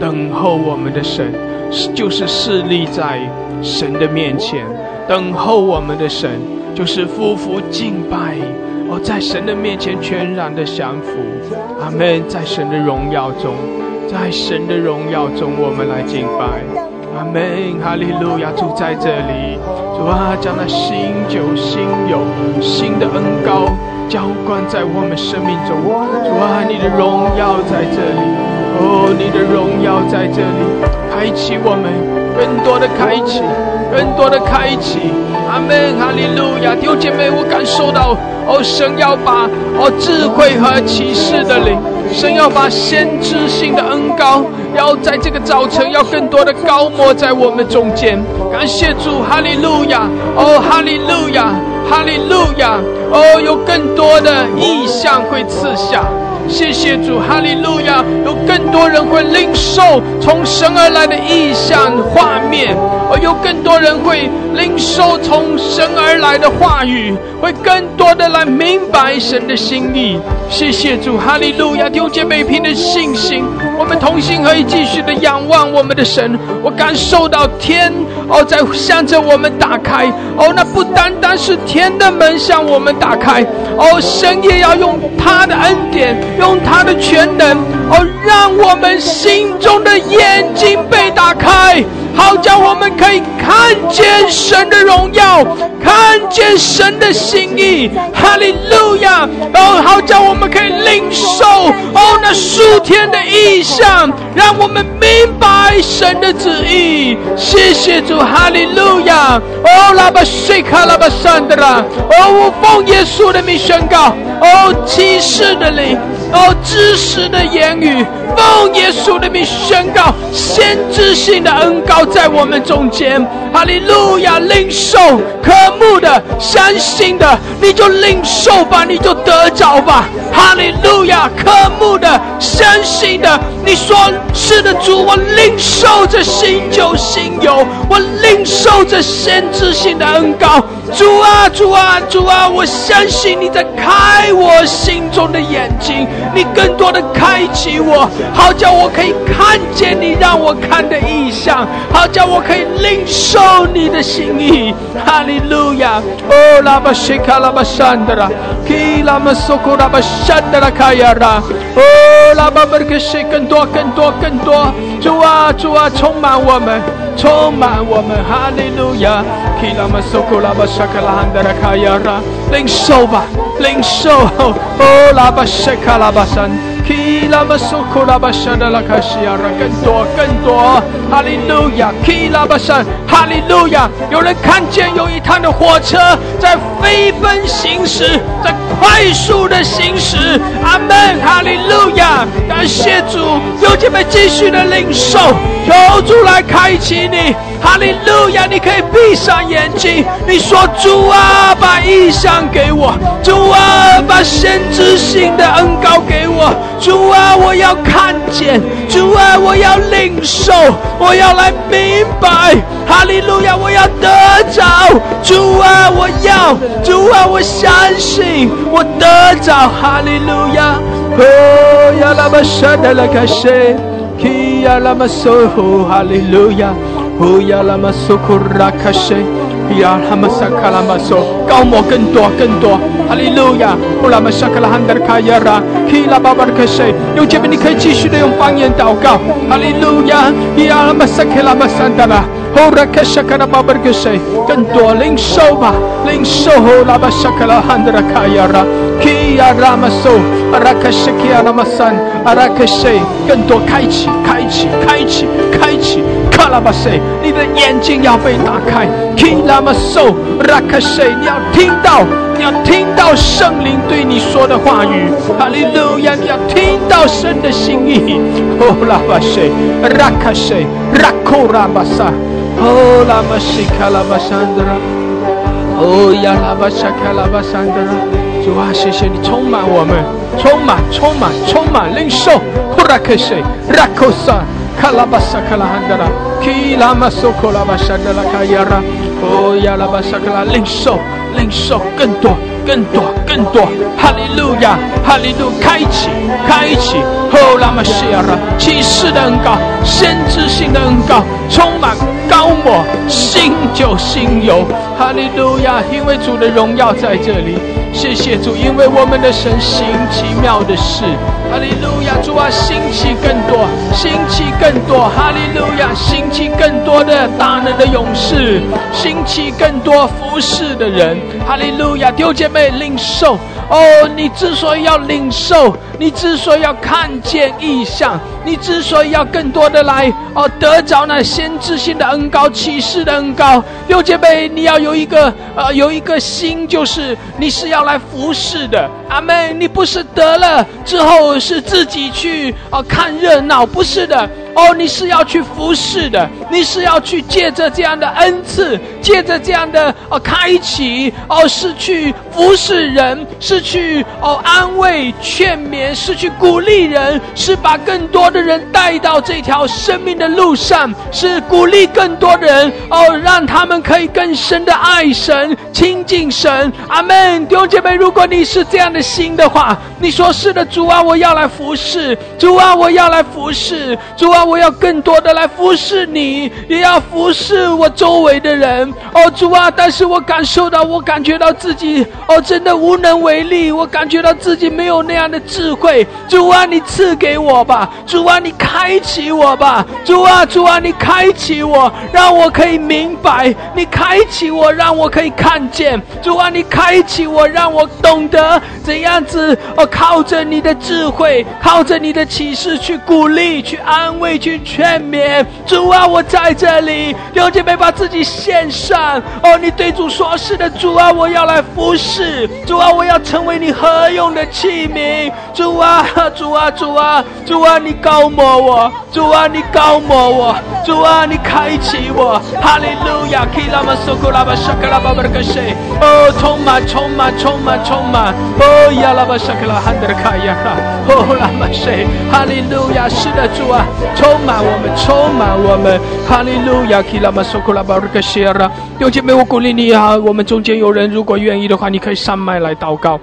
等候我们的神，是就是势立在神的面前。等候我们的神，就是夫妇敬拜。哦，在神的面前全然的降服，阿门。在神的荣耀中，在神的荣耀中，我们来敬拜，阿门，哈利路亚，主在这里，主啊，将那新酒、新油、新的恩膏浇灌在我们生命中。主啊，你的荣耀在这里，哦，你的荣耀在这里，开启我们，更多的开启，更多的开启。阿门，哈利路亚，弟兄姐妹，我感受到，哦，神要把哦智慧和启示的灵。神要把先知性的恩膏，要在这个早晨，要更多的高抹在我们中间。感谢主，哈利路亚！哦，哈利路亚，哈利路亚！哦，有更多的意象会赐下。谢谢主，哈利路亚！有更多人会领受从神而来的意象画面，而有更多人会领受从神而来的话语，会更多的来明白神的心意。谢谢主，哈利路亚！丢姐妹平的信心，我们同心可以继续的仰望我们的神。我感受到天哦在向着我们打开，哦，那不单单是天的门向我们打开，哦，神也要用他的恩典。用他的全能，哦，让我们心中的眼睛被打开，好叫我们可以看见神的荣耀，看见神的心意。哈利路亚！哦，好叫我们可以领受哦那数天的意象，让我们明白神的旨意。谢谢主，哈利路亚！哦，拉巴西卡拉巴山德拉，哦，我奉耶稣的名宣告，哦，启示的灵。哦，知识的言语，奉耶稣的名宣告，先知性的恩膏在我们中间。哈利路亚，领受渴慕的、相信的，你就领受吧，你就得着吧。哈利路亚，渴慕的、相信的，你说是的，主，我领受着新旧新油，我领受着先知性的恩膏。主啊，主啊，主啊，我相信你在开我心中的眼睛。你更多的开启我，好叫我可以看见你让我看的意象，好叫我可以领受你的心意。哈利路亚！哦，拉巴西卡拉巴山德拉，基拉马苏库拉巴山德拉卡亚拉，哦，拉巴伯克西更多更多更多，主啊主啊，充满我们，充满我们，哈利路亚！基拉马苏库拉巴沙卡拉汉德拉卡亚拉，领受吧，领受！哦，拉巴西卡。拉巴山，基拉巴苏库拉巴山的拉卡西亚，更多更多，哈利路亚，基拉巴山，哈利路亚，有人看见有一趟的火车在飞奔行驶，在快速的行驶，阿门，哈利路亚，感谢主，有姐妹继续的领受，求主来开启你。哈利路亚！你可以闭上眼睛，你说：“主啊，把意象给我；主啊，把先知性的恩膏给我；主啊，我要看见；主啊，我要领受；我要来明白。哈利路亚！我要得着；主啊，我要；主啊，我相信，我得着。哈利路亚！哦呀，拉巴沙德拉卡西，基呀拉玛苏呼，哈利路亚！哦呀，拉玛苏库拉卡西，呀拉玛萨卡拉玛苏，高摩更多更多，哈利路亚！哦拉玛萨卡拉汉德卡亚拉，基拉巴巴卡西，有姐妹你可以继续的用方言祷告，哈利路亚！呀拉玛萨卡拉玛桑达拉，哦拉卡沙卡拉巴巴卡西，更多领受吧，领受哦拉玛萨卡拉汉德卡亚拉，基呀拉玛苏，拉卡西基呀拉玛桑，拉卡西，更多开启开启开启开启。卡拉巴塞，你的眼睛要被打开。基拉玛索拉卡塞，你要听到，你要听到圣灵对你说的话语。哈利路亚，你要听到神的心意。哦拉巴塞，拉卡塞，拉库拉巴萨，哦拉玛西卡拉巴山德拉，哦呀拉巴沙卡拉巴山德拉。主啊，谢谢你充满我们，充满，充满，充满领受。拉卡塞，拉库萨。卡拉巴萨卡拉汉德拉，巴沙德拉卡亚拉，哦呀拉巴萨卡拉领受领受更多更多更多，哈利路亚哈利路开启开启，哦拉玛西亚拉启示的恩膏，先知性的恩膏，充满高抹新酒新油，哈利路亚，因为主的荣耀在这里。谢谢主，因为我们的神行奇妙的事。哈利路亚，主啊，兴起更多，兴起更多，哈利路亚，兴起更多的大能的勇士，兴起更多服侍的人。哈利路亚，六姐妹领受。哦，你之所以要领受，你之所以要看见异象，你之所以要更多的来哦，得着那先知性的恩高、启示的恩高，六姐妹，你要有一个呃，有一个心，就是你是要来服侍的。阿妹，你不是得了之后是自己去哦看热闹，不是的。哦，你是要去服侍的，你是要去借着这样的恩赐，借着这样的哦开启，哦是去服侍人，是去哦安慰劝勉，是去鼓励人，是把更多的人带到这条生命的路上，是鼓励更多的人哦，让他们可以更深的爱神、亲近神。阿门。弟兄姐妹，如果你是这样的心的话，你说是的，主啊，我要来服侍，主啊，我要来服侍，主啊。我要更多的来服侍你，也要服侍我周围的人。哦，主啊！但是我感受到，我感觉到自己哦，真的无能为力。我感觉到自己没有那样的智慧。主啊，你赐给我吧！主啊，你开启我吧！主啊，主啊，你开启我，让我可以明白。你开启我，让我可以看见。主啊，你开启我，让我懂得怎样子哦，靠着你的智慧，靠着你的启示去鼓励，去安慰。去劝勉主啊，我在这里，弟兄姐妹把自己献上。哦，你对主说：“是的，主啊，我要来服侍。主啊，我要成为你何用的器皿。主啊，主啊，主啊，主啊，你高抹我。主啊，你高抹我。主啊，你开启我。哈利路亚！哦，充满，充满，充满，充满。哦，亚拉巴沙克拉汉德卡亚卡。哦，拉玛谁？哈利路亚！是的，主啊。充满我们，充满我们，哈利路亚！基拉玛索库拉巴尔克谢拉，有姐妹，我鼓励你啊！我们中间有人，如果愿意的话，你可以上麦来祷告。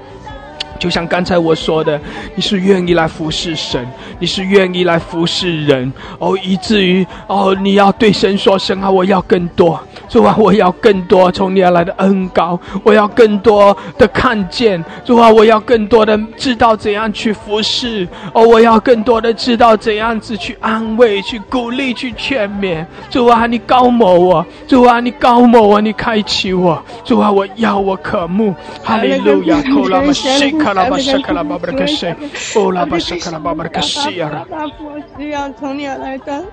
就像刚才我说的，你是愿意来服侍神，你是愿意来服侍人哦，以至于哦，你要对神说：“神啊，我要更多，主啊，我要更多从你而来的恩高，我要更多的看见，主啊，我要更多的知道怎样去服侍哦，我要更多的知道怎样子去安慰、去鼓励、去劝勉。主啊，你高某我，主啊，你高某我，你开启我，主啊，我要我渴慕，哈利路亚，托拉玛西。卡拉巴沙卡拉巴布克西，哦拉巴沙卡拉巴布克西啊！阿父，我需要从你而来的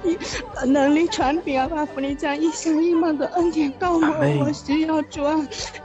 能力传递啊！阿父，你将一生一梦的恩典告诉我，我需要主啊！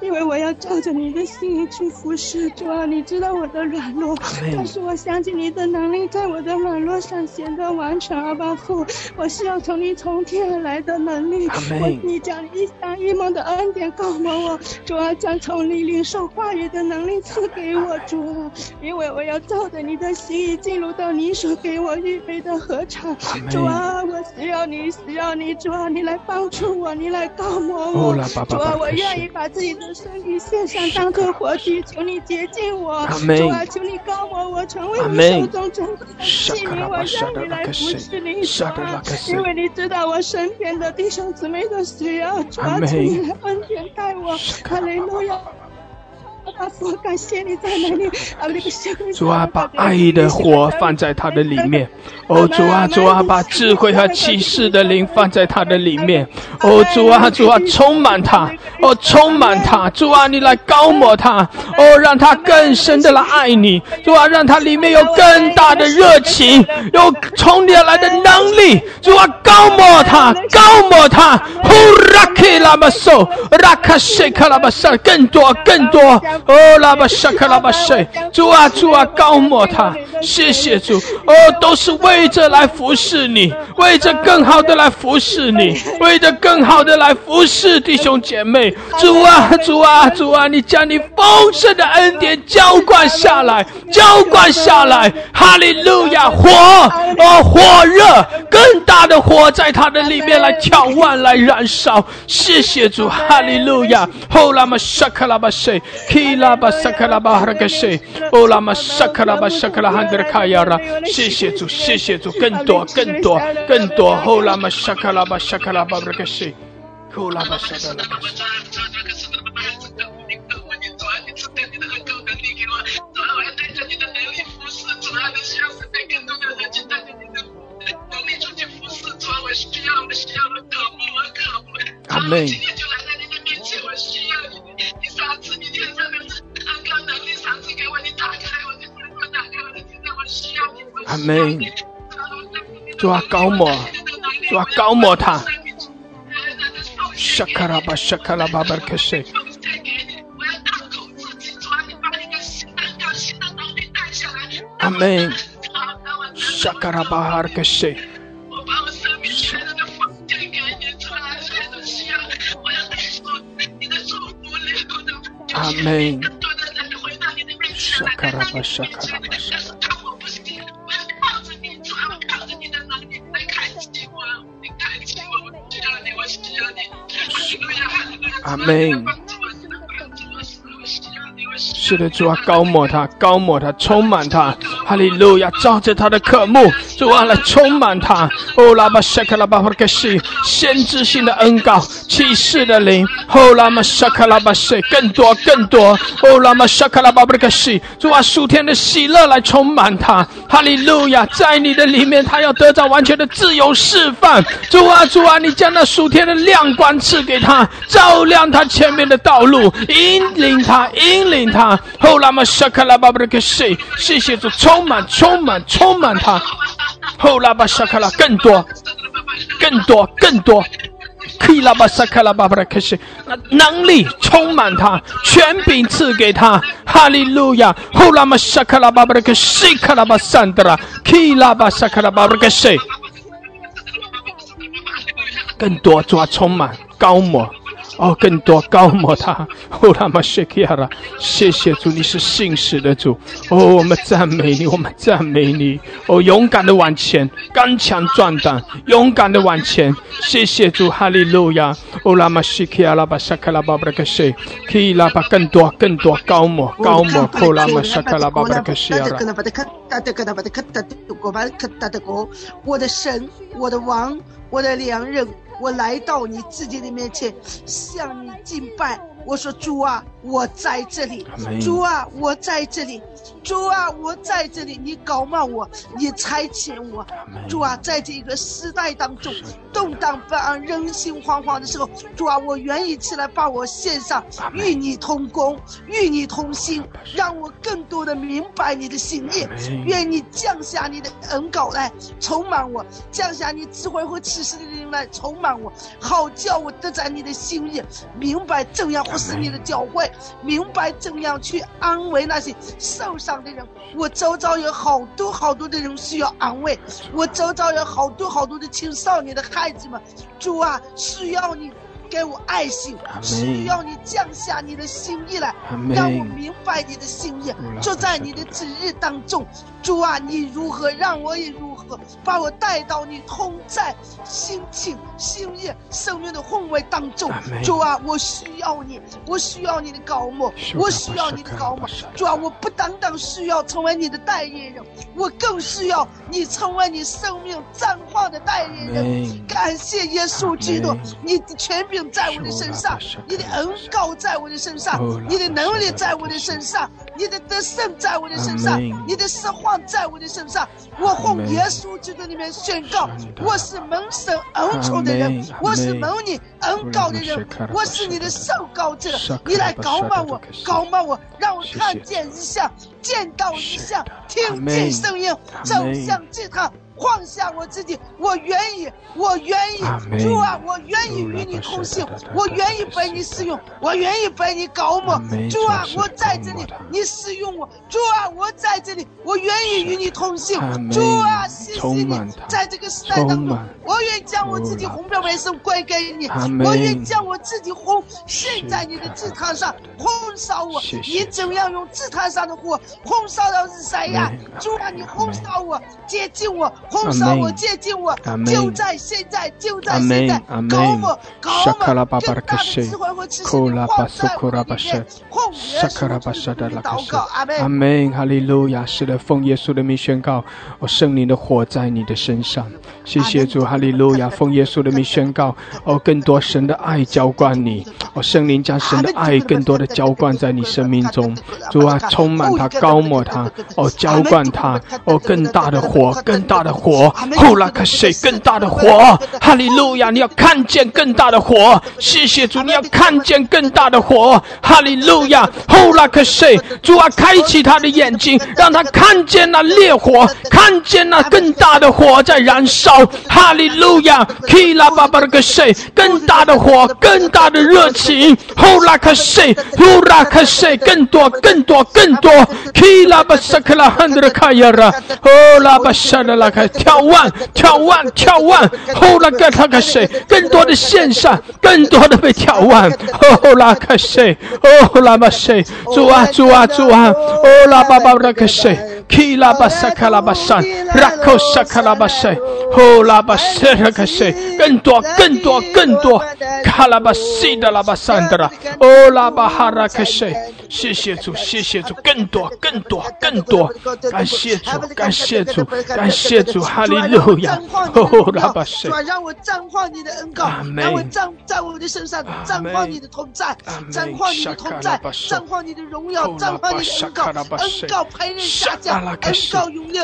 因为我要照着你的心意去服侍主啊！你知道我的软弱，但是我相信你的能力在我的软弱上显得完全啊！阿父，我需要从你从天而来的能力，我你将一生一梦的恩典告诉我，主啊，将从你领受话语的能力赐给我主。主，因为我要照着你的心意进入到你所给我预备的合场。主啊，我需要你，需要你，主啊，你来帮助我，你来告我。主啊，我愿意把自己的身体献上，当做活祭，求你洁净我。主啊，求你告我，我成为你手中珍贵的器皿，我让你来服侍你。主啊，因为你知道我身边的弟兄姊妹的需要。主啊，请你来恩典待我。哈利路亚。主啊，把爱的火放在他的里面。哦，主啊，主啊，把智慧和启示的灵放在他的里面。哦，主啊，主啊，充满他。哦，充满他。主啊，你来高抹他。哦，让他更深的来爱你。主啊，让他里面有更大的热情，有从你而来的能力。主啊，高抹他，高抹他。呼拉克拉巴索，拉卡西卡拉巴萨，更多，更多。哦，拉巴沙克拉巴塞，主啊主啊，高抹他，谢谢主。哦，都是为着来服侍你，为着更好的来服侍你，为着更好的来服侍弟兄姐妹。主啊主啊主啊，你将你丰盛的恩典浇灌下来，浇灌下来。哈利路亚，火哦，火热，更大的火在他的里面来跳万来燃烧。谢谢主，哈利路亚。哦拉玛沙卡拉巴塞，基拉巴沙拉巴哈格塞，哦沙卡拉巴沙卡拉德卡亚拉。谢谢主，谢谢主，更多，更多，更多。哦拉玛沙卡拉巴沙卡拉巴哈格塞，哦拉玛沙卡拉。主，门。阿门。主啊，高莫，主啊，高莫他。沙卡拉巴，沙卡拉巴巴克西。阿门。沙卡拉巴哈克西。阿门。沙卡拉巴，沙卡拉巴。阿门。是的，主啊，高抹他，高抹他，充满他，哈利路亚，照着他的渴慕，主啊，来充满他。哦，拉巴沙卡拉巴巴克西，先知性的恩告，启示的灵。哦，拉玛沙卡拉巴西，更多，更多。哦，拉玛沙卡拉巴巴克西，主啊，属天的喜乐来充满他，哈利路亚，在你的里面，他要得到完全的自由释放。主啊，主啊，你将那属天的亮光赐给他，照亮他前面的道路，引领他，引领他。哦，拉玛沙卡拉巴巴克西，谢谢主，充充满，充满，充满他。后拉巴沙卡拉更多，更多，更多。可以拉巴沙卡拉巴巴拉克西，那能力充满他，权柄赐给他。哈利路亚。后拉玛沙卡拉巴巴拉克西卡拉巴桑德拉，可以拉巴沙卡拉巴巴拉克西。更多抓充满高摩。哦，更多高摩他，[LAUGHS] 哦，拉玛谢克亚拉，谢谢主，你是信实的主。哦，我们赞美你，我们赞美你。哦，勇敢的往前，刚强壮胆，勇敢的往前。谢谢主，哈利路亚。哦，拉玛谢克亚拉巴沙卡拉巴布拉克西，可以拉巴更多更多高摩高摩，哦，拉玛沙卡拉巴布拉克西亚拉。我的神，我的王，我的良人。我来到你自己的面前，向你敬拜。我说：“主啊，我在这里。主啊，我在这里。主啊，我在这里。你高骂我，你差遣我。主啊，在这个时代当中，动荡不安、人心惶惶的时候，主啊，我愿意起来把我献上，与你同工，与你同心，让我更多的明白你的心意。愿你降下你的恩膏来充满我，降下你智慧和启示的灵来充满我，好叫我得在你的心意，明白怎样。”是你的教诲，明白怎样去安慰那些受伤的人。我周遭有好多好多的人需要安慰，我周遭有好多好多的青少年的孩子们，主啊，需要你。给我爱心，需要你降下你的心意来，让我明白你的心意。就在你的旨日当中，主啊，你如何让我也如何，把我带到你同在、心情、心意、生命的宏伟当中。主啊，我需要你，我需要你的高莫，我需要你的高莫。主啊，我不单单需要成为你的代言人，我更需要你成为你生命绽放的代言人。感谢耶稣基督，你的权柄。在我的身上，你的恩高在我的身上，你的能力在我的身上，你的得胜在我的身上，你的实话在我的身上。我奉耶稣基督里面宣告，我是蒙神恩宠的人，我是蒙你恩高的人，我是你的受膏者。你来高骂我，高骂我，让我看见一下，见到一下，听见声音，走向祭坛。放下我自己，我愿意，我愿意，主啊，我愿意与你同行，我愿意被你使用，我愿意被你高抹，主啊，我在这里，你使用我，主啊，我在这里，我愿意与你同行，主啊，谢谢你，在这个时代当中，我愿将我自己红标为生归给你，我愿将我自己红献在你的祭坛上，红烧我，你怎样用祭坛上的火红烧到日晒呀？主啊，你红烧我，接近我。红烧我，接近我，就在现在，就在现在，高我，高我，的智慧和知识放在我里面，奉耶稣的名祷告，阿门，哈利路亚，是的，奉耶稣的名宣告，哦，圣灵的火在你的身上，谢谢主，哈利路亚，[LAUGHS] 奉耶稣的名宣告，哦，更多神的爱浇灌你，哦，圣灵将神的爱更多的浇灌在你生命中，主啊，充满它，高抹它，哦，浇灌它，哦，更大的火，更大的。火，呼拉克谁更大的火，哈利路亚！你要看见更大的火，谢谢主，你要看见更大的火，哈利路亚！呼拉克谁，主啊，开启他的眼睛，让他看见那烈火，看见那更大的火在燃烧，哈利路亚！基拉巴巴克谁，更大的火，更大的热情，呼拉克谁，呼拉克谁，更多，更多，更多，基拉巴萨克拉汉德卡亚拉，呼拉巴沙的拉开，眺望，眺望，眺望，呼拉个那个谁，更多的线上，更多的被眺望，呼拉克西，呼拉巴西，主啊，主啊，主啊，呼拉巴巴克西。基拉巴萨卡拉巴山，拉克萨卡拉巴塞，呼拉巴塞拉克塞，更多，更多，更多，卡拉巴西的拉巴山的啦，哦拉巴哈拉克塞，谢谢主，谢谢主，更多，更多，更多，感谢主，感谢主，感谢主，哈利路亚，哦拉巴塞，让我绽放你的恩膏，让我绽在我的身上绽放你的同在，绽放你的同在，绽放你的荣耀，绽放你的恩膏，恩膏陪人下降。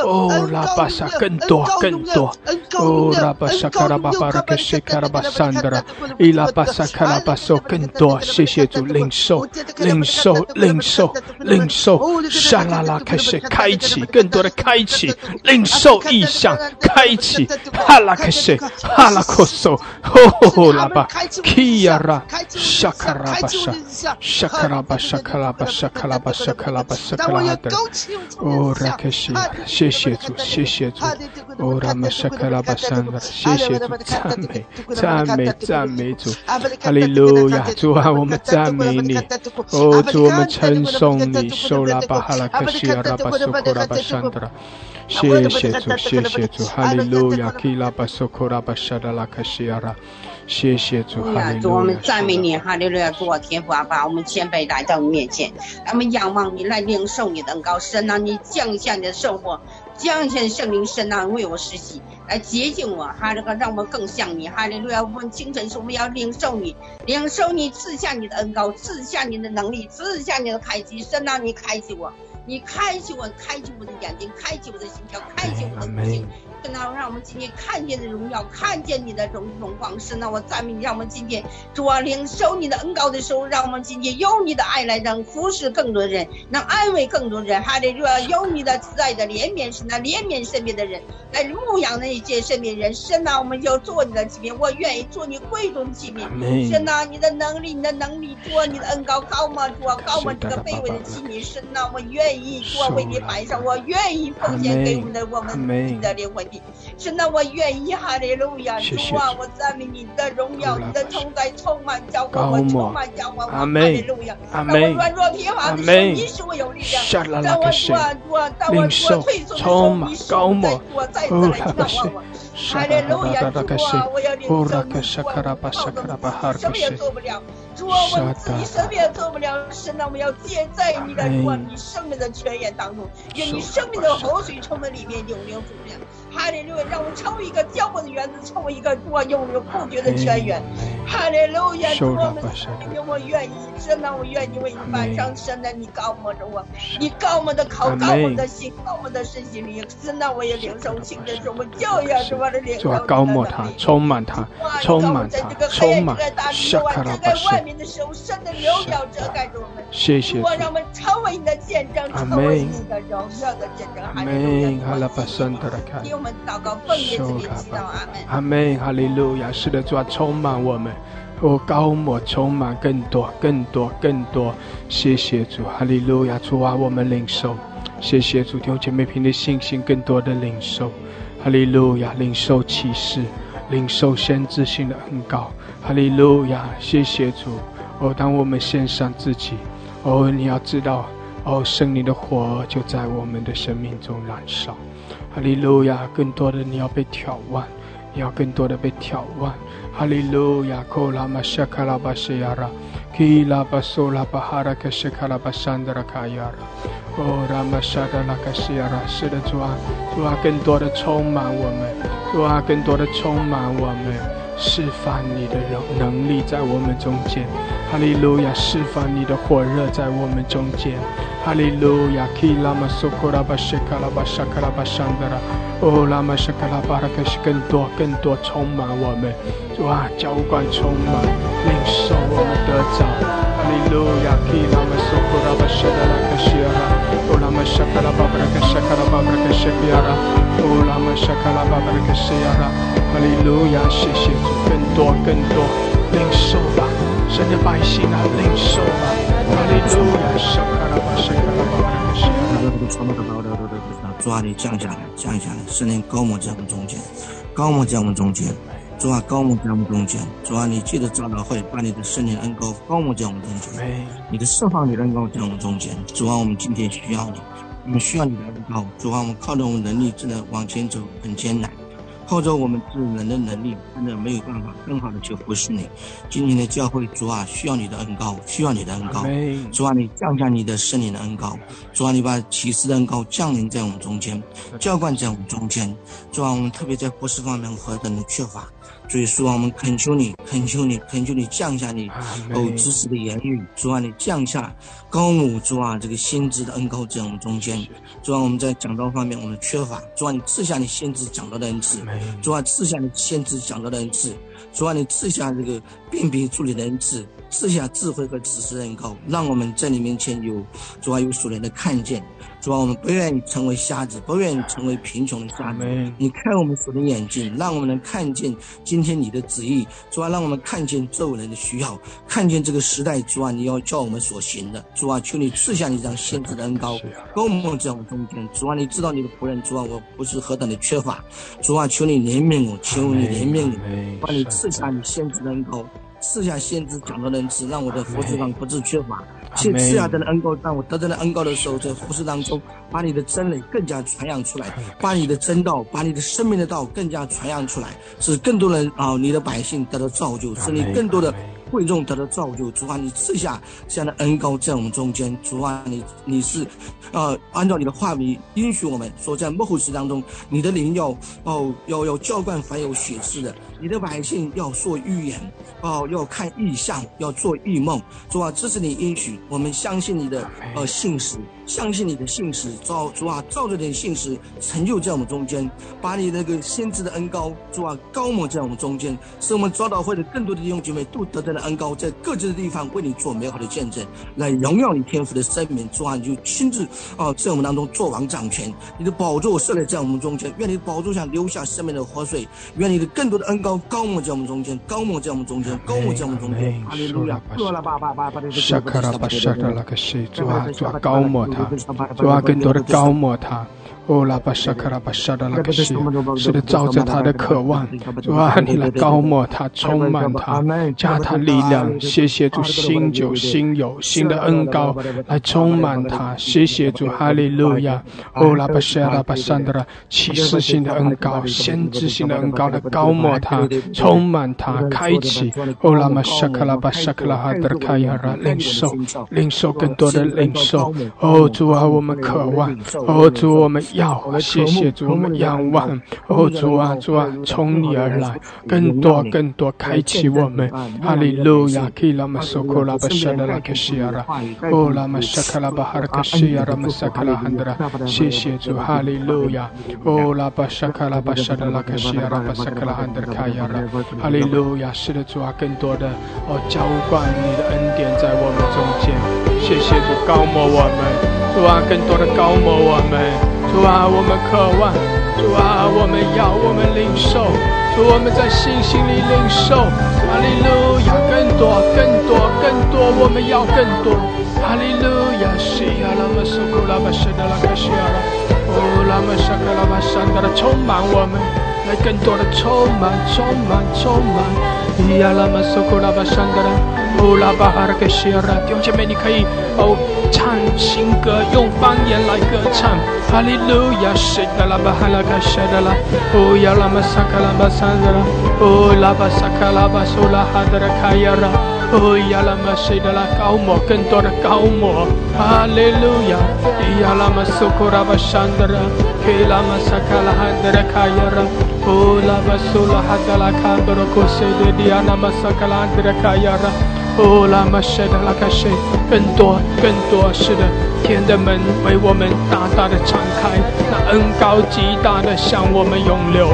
哦，拉巴萨更多更多，哦，拉巴萨卡拉巴巴拉克西卡拉巴桑德拉，伊拉巴萨卡拉巴索更多，谢谢主领受领受领受领受，沙拉拉开始开启更多的开启，领受意象开启，哈拉开始哈拉克索，哦，拉巴基亚拉，沙卡拉巴沙，沙卡拉巴沙卡拉巴沙卡拉巴沙卡拉巴沙卡拉德，哦。桑的，谢谢主，赞美，赞美，赞美主，哈利路亚，主啊，我们赞美你，哦，主，我们称颂你，受谢谢主，哈主，我们赞美你，哈利路亚，主我天父阿爸，我们谦卑来到你面前，我们仰望你来领受你的恩膏，神啊，你降下你的圣火，降下圣灵，神啊，为我实习，来洁净我，哈这个让我们更像你，哈利路亚，我们清晨时我们要领受你，领受你赐下你的恩膏，赐下你的能力，赐下你的开启，神啊，你开启我，你开启我，开启我的眼睛，开启我的心跳，开启我的心。那让我们今天看见的荣耀，看见你的荣荣光，是那我赞美你，让我们今天主啊领受你的恩高的时候，让我们今天用你的爱来能服侍更多人，能安慰更多人，还得说用你的慈爱的怜悯，是那怜悯身边的人，来牧养那些身边人，神啊我们就做你的器皿，我愿意做你贵重的器皿，神啊你的能力，你的能力做你的恩高高吗？主啊高吗？这个卑微的器皿，神啊我愿意做为你摆上，我愿意奉献给我们的我们的灵魂。神啊，我愿意哈利路亚，主啊，我赞美你的荣耀，你的同在充满浇灌我，充满浇灌我，哈利路亚。当我软弱疲乏的时候，你使我有力量；当我软弱，当我退缩的时候，你使我再次来眺望我。哈利路亚，主啊，我要领受你所有的我什么也做不了。主啊，我你什么也做不了。神啊，我要接在你的主啊，你生命的泉源当中，愿你生命的活水充满里面，永流足量。哈利路亚，让我成为一个浇灌的园子，成为一个多拥有不绝的泉源。哈利路亚，主我们里面我愿意，神呐，我愿意为你摆上，神呐，你高摩着我，你高摩的口，高摩的心，高摩的身心灵，神呐，我也领受清的时候，我就要是我的领受。高摩他，充满他，充满他，充满。下卡拉巴神的荣耀遮盖着我们。谢谢。我让我们成为你的见证，成为你的荣耀的见证。哈利路亚。阿门，哈利路亚！是的，主啊，充满我们，哦，高摩充满更多、更多、更多。谢谢主，哈利路亚！主啊，我们领受，谢谢主，弟兄姐妹凭的信心更多的领受，哈利路亚！领受启示，领受先知性的恩膏，哈利路亚！谢谢主，哦，当我们献上自己，哦，你要知道，哦，圣灵的火就在我们的生命中燃烧。哈利路亚！更多的你要被挑旺，你要更多的被挑旺。哈利路亚！库拉玛谢卡拉巴谢亚拉，基拉巴苏拉巴哈拉克谢卡拉巴山德拉卡亚拉，哦，拉玛沙德拉卡谢亚拉，是的主啊，主啊，更多的充满我们，主啊，更多的充满我们。释放你的能能力在我们中间。哈利路亚，释放你的火热在我们中间。哈利路亚，基拉玛苏库拉巴谢卡拉巴沙卡拉巴桑德拉，哦拉玛沙卡拉巴拉克西更多更多充满我们，主啊，浇灌充满，领受我们得着。哈利路亚，基拉玛苏库拉巴谢达拉克西拉，哦拉玛沙卡拉巴拉克沙卡拉巴拉克西亚拉，哦拉玛沙卡拉巴拉克西亚拉，哈利路亚，谢谢主，更多更多领受吧。神的百姓啊，领受吧！哈利路亚，圣卡拉巴，圣卡拉巴，感谢。主啊，你降下来，降下来，圣灵高摩在我们中间，高摩在我们中间。主啊，高摩在我们中间。主啊，你记得长老会，把你的圣灵恩高高摩在我们中间。你的释放，你的恩高在我们中间。主啊，我们今天需要你，我们需要你的恩高。主啊，我们靠着我们能力，只能往前走，很艰难。靠着我们自人的能力，真的没有办法更好的去服侍你。今天的教会主啊，需要你的恩高，需要你的恩高。主啊，你降下你的圣灵的恩高。主啊，你把启示的恩高降临在我们中间，浇灌在我们中间。主啊，我们特别在服侍方面何等的缺乏。所以说，我们恳求你，恳求你，恳求你降下你哦知识的言语。主啊，你降下高母主啊这个先知的恩高在我们中间。主啊，我们在讲道方面我们缺乏。主啊，你赐下你先知讲道的恩赐。主啊，赐下你先知讲道的恩赐。主啊，你赐下这个辨别处理的恩赐，赐下智慧和知识的恩膏，让我们在你面前有主啊有属灵的看见。主啊，我们不愿意成为瞎子，不愿意成为贫穷的瞎子。你开我们所的眼睛，让我们能看见今天你的旨意。主啊，让我们看见周围人的需要，看见这个时代。主啊，你要叫我们所行的。主啊，求你赐下你这样先知的恩高，高我在我们中间。主啊，你知道你的仆人。主啊，我不是何等的缺乏。主啊，求你怜悯我，求你怜悯我，帮你赐下你先知的恩膏，赐下先知讲的恩赐，让我的服侍上不致缺乏。谢赐下的恩高，当我得到了恩高的时候，在服饰当中，把你的真理更加传扬出来，把你的真道，把你的生命的道更加传扬出来，使更多人啊，你的百姓得到造就，使你更多的贵重得到造就。主啊，你赐下这样的恩高在我们中间。主啊，你你是，呃，按照你的话语允许我们说，在幕后时当中，你的灵要哦要要浇灌凡有血气的，你的百姓要说预言，哦要看异象，要做异梦。主啊，这是你应许。我们相信你的呃信实，相信你的信实，照主啊，照着点信实成就在我们中间，把你那个先知的恩高主啊高抹在我们中间，使我们早祷会的更多的弟兄姐妹都得到了恩高，在各自的地方为你做美好的见证，来荣耀你天赋的生命。主啊，你就亲自啊在我们当中做王掌权，你的宝座设立在我们中间，愿你的宝座上留下生命的活水，愿你的更多的恩高高抹在我们中间，高抹在我们中间，高抹在我们中间。哈利路亚，多了吧吧吧吧的。沙达拉克西，主啊，主啊，高抹他，主啊，更多的高抹他。哦，拉巴沙卡拉巴沙达拉克西，是的，照着他的渴望，主啊，你来高抹他，充满他，加他力量。谢谢主，新酒新有新的恩高来充满他。谢谢主，哈利路亚。哦，拉巴沙拉巴沙达拉，启示性的恩膏，先知性的恩膏来高抹他，充满它，开启。哦，拉玛沙克拉巴沙克拉哈德卡亚拉，领受，领受更多的领受。哦，主啊，我们渴望。哦，主，我们。要谢谢主，我们仰望哦，主啊，主啊，从你而来，更多更多开启我们，哈利路亚，基拉玛苏库拉巴沙拉拉克西亚拉，哦拉玛沙卡拉巴哈克西亚拉玛萨卡拉汉德拉，谢谢主，哈利路亚，哦拉巴沙卡拉巴沙拉拉克西亚拉巴萨卡拉汉德卡亚拉，哈利路亚，是的主啊，更多的哦浇灌你的恩典在我们中间，谢谢主高摩我们，主啊，更多的高摩我们。主啊，我们渴望；主啊，我们要，我们领受；主，我们在信心里领受。哈利路亚，更多，更多，更多，我们要更多。哈利路亚，西亚拉玛苏库拉巴什达拉卡西亚拉，哦拉玛沙卡拉巴山达拉，充满我们，来更多的充满，充满，充满。伊亚拉玛苏库拉巴山达拉，哦拉巴哈拉卡西亚拉，弟兄姐妹，你可以哦。唱新歌，用方言来歌唱。哈利路亚，是的拉巴哈拉卡谢的拉，哦呀拉玛萨卡拉巴萨的拉，哦拉巴萨卡拉巴苏拉哈德拉卡亚拉。哦呀拉玛谁的啦高摩，更多的高摩，哈利路亚，呀拉玛苏库拉巴山德拉，基拉玛萨卡拉哈德拉卡亚拉，哦拉巴苏拉哈德拉卡布罗库塞的迪亚拉玛萨卡拉德拉卡亚拉，哦拉玛谁的拉卡谁，更多更多是的，天的门为我们大大的敞开，那恩高极大的向我们涌流。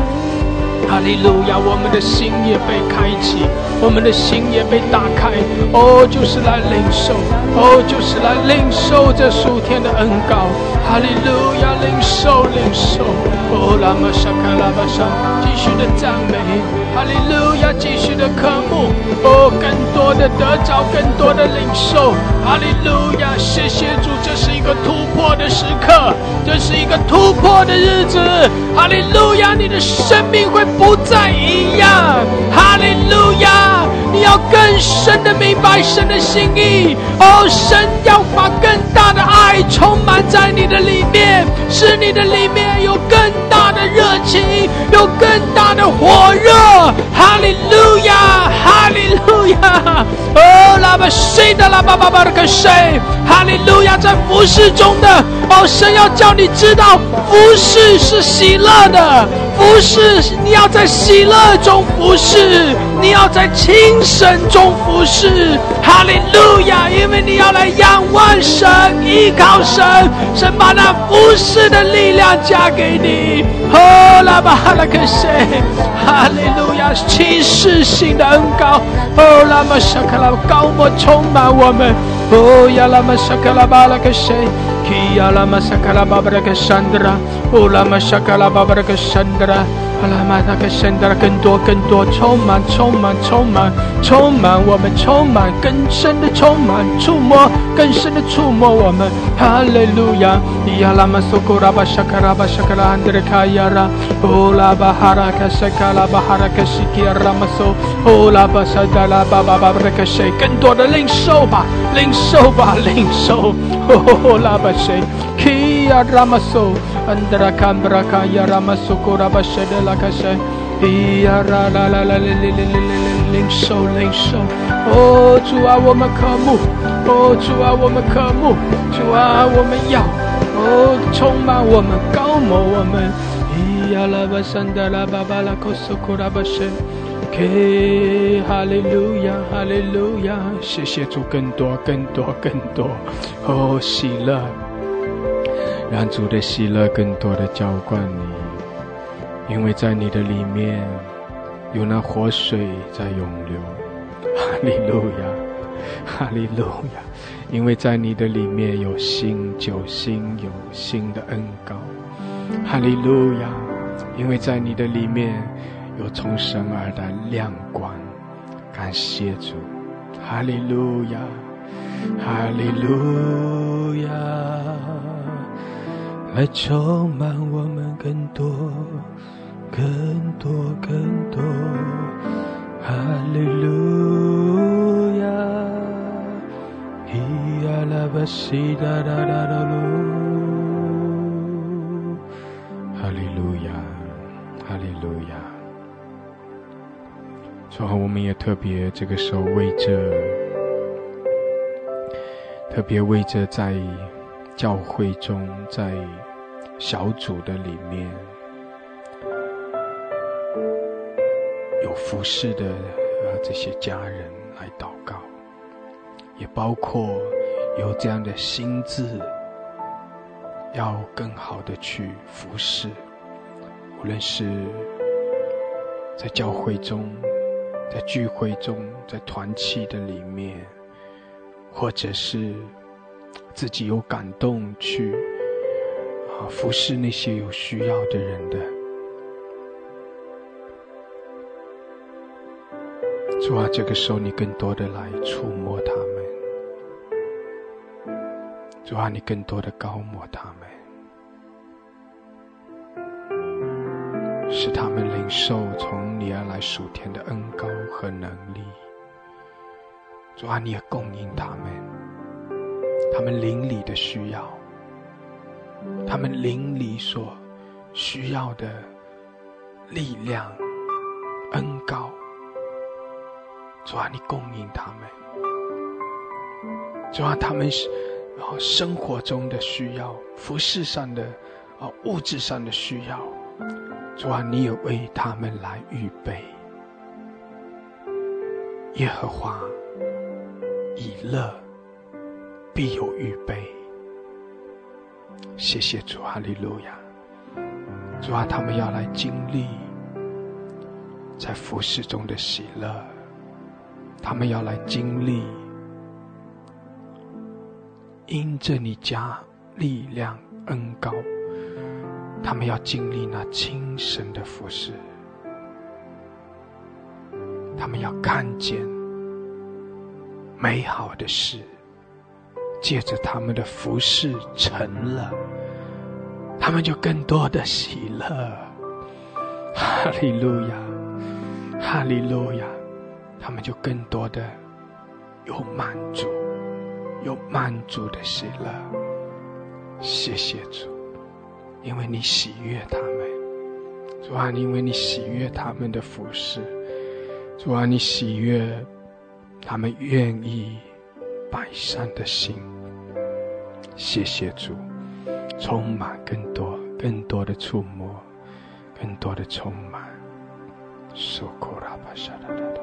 哈利路亚！我们的心也被开启，我们的心也被打开。哦，就是来领受，哦，就是来领受这数天的恩膏。哈利路亚！领受，领受。哦，拉玛沙卡拉玛沙，继续的赞美。哈利路亚！继续的渴慕。哦，更多的得着，更多的领受。哈利路亚！谢谢主，这是一个突破的时刻，这是一个突破的日子。哈利路亚！你的生命会。不再一样，哈利路亚！你要更深的明白神的心意哦，神要把更大的爱充满在你的里面，使你的里面有更大的热情，有更大的火热。哈利路亚，哈利路亚！哦，拉巴谁的拉巴巴巴的跟谁？哈利路亚，在服侍中的哦，神要叫你知道，服侍是喜乐的，服侍你要在喜乐中服侍，你要在清神中服侍。哈利路亚，因为你要来仰望神，依靠神，神把那服侍的力量加给你。哦，拉巴哈拉克谁？哈利启示性的恩膏。哦，拉玛沙克拉高莫充满我们。哦呀，拉玛沙克拉巴拉克谁？基呀拉玛沙克拉巴巴拉克山德拉。哦，拉玛沙克拉巴巴拉克山德拉。阿拉玛那个神的更多更多充满充满充满充满我们充满更深的充满触摸更深的触摸我们哈利路亚伊阿拉玛苏库拉巴沙卡拉巴沙卡拉安德卡亚拉乌拉巴哈拉卡沙卡拉巴哈拉卡西基阿拉玛苏乌拉巴沙达拉巴巴巴巴卡谁更多的领受吧领受吧领受哦拉巴谁 Kia Ramaso Andra Kambra Kaya Ramasuko Rabashada Lakasha Ia ra la la la li li li li li 领受领受哦主啊我们渴慕哦主啊我们渴慕主啊我们要哦充满我们高摩我们咿呀啦吧山达啦巴巴啦科苏库拉巴神。给哈利路亚，哈利路亚，谢谢主，更多，更多，更多，哦，喜乐。让主的喜乐更多的浇灌你，因为在你的里面有那活水在涌流。哈利路亚，哈利路亚！因为在你的里面有新酒，新有新的恩膏。哈利路亚！因为在你的里面有从神而来亮光。感谢主，哈利路亚，哈利路亚。来充满我们更多、更多、更多，哈利路亚！咿呀啦吧西哒哒哒哒噜，哈利路亚，哈利路亚！然后，我们也特别这个时候为着，特别为着在。教会中，在小组的里面有服侍的啊这些家人来祷告，也包括有这样的心智，要更好的去服侍，无论是在教会中，在聚会中，在团契的里面，或者是。自己有感动去啊服侍那些有需要的人的，主啊，这个时候你更多的来触摸他们，主啊，你更多的高摩他们，使他们领受从你而来属天的恩高和能力，主啊，你也供应他们。他们邻里的需要，他们邻里所需要的力量、恩高，主啊，你供应他们。主啊，他们是啊生活中的需要，服饰上的啊物质上的需要，主啊，你也为他们来预备。耶和华以乐必有预备。谢谢主，哈利路亚。主啊，他们要来经历在服饰中的喜乐，他们要来经历。因着你加力量恩高，他们要经历那精神的服饰，他们要看见美好的事，借着他们的服饰成了，他们就更多的喜乐。哈利路亚，哈利路亚，他们就更多的有满足。有满足的喜乐，谢谢主，因为你喜悦他们，主啊，因为你喜悦他们的服饰，主啊，你喜悦他们愿意摆上的心，谢谢主，充满更多、更多的触摸，更多的充满，苏库拉巴沙达达达，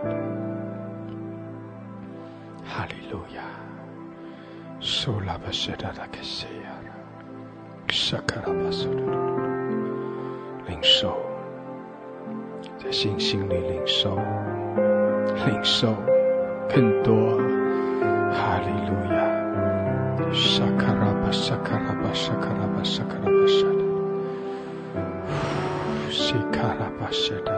哈利路亚。苏拉巴谢达达克西亚，领受，在信心里领受，领受更多，哈利路亚，沙卡拉巴沙卡拉巴沙卡拉巴沙卡拉巴沙的，西卡拉巴谢达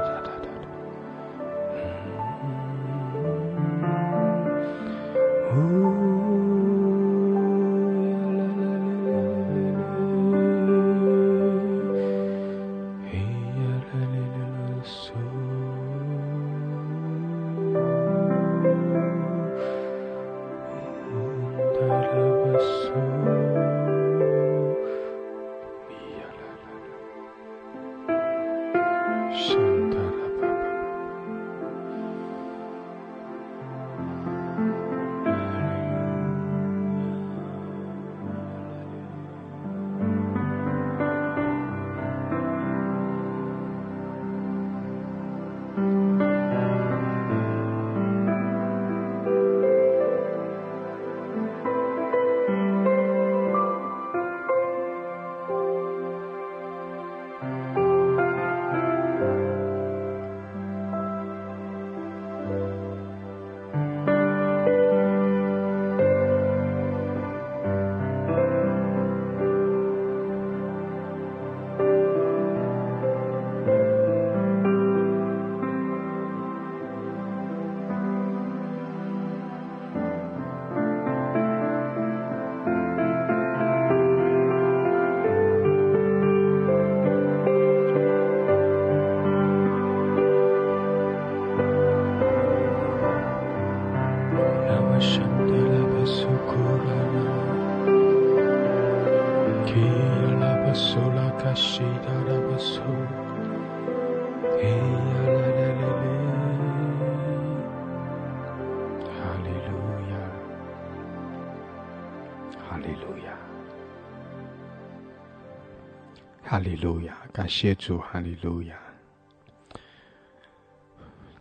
谢主，哈利路亚。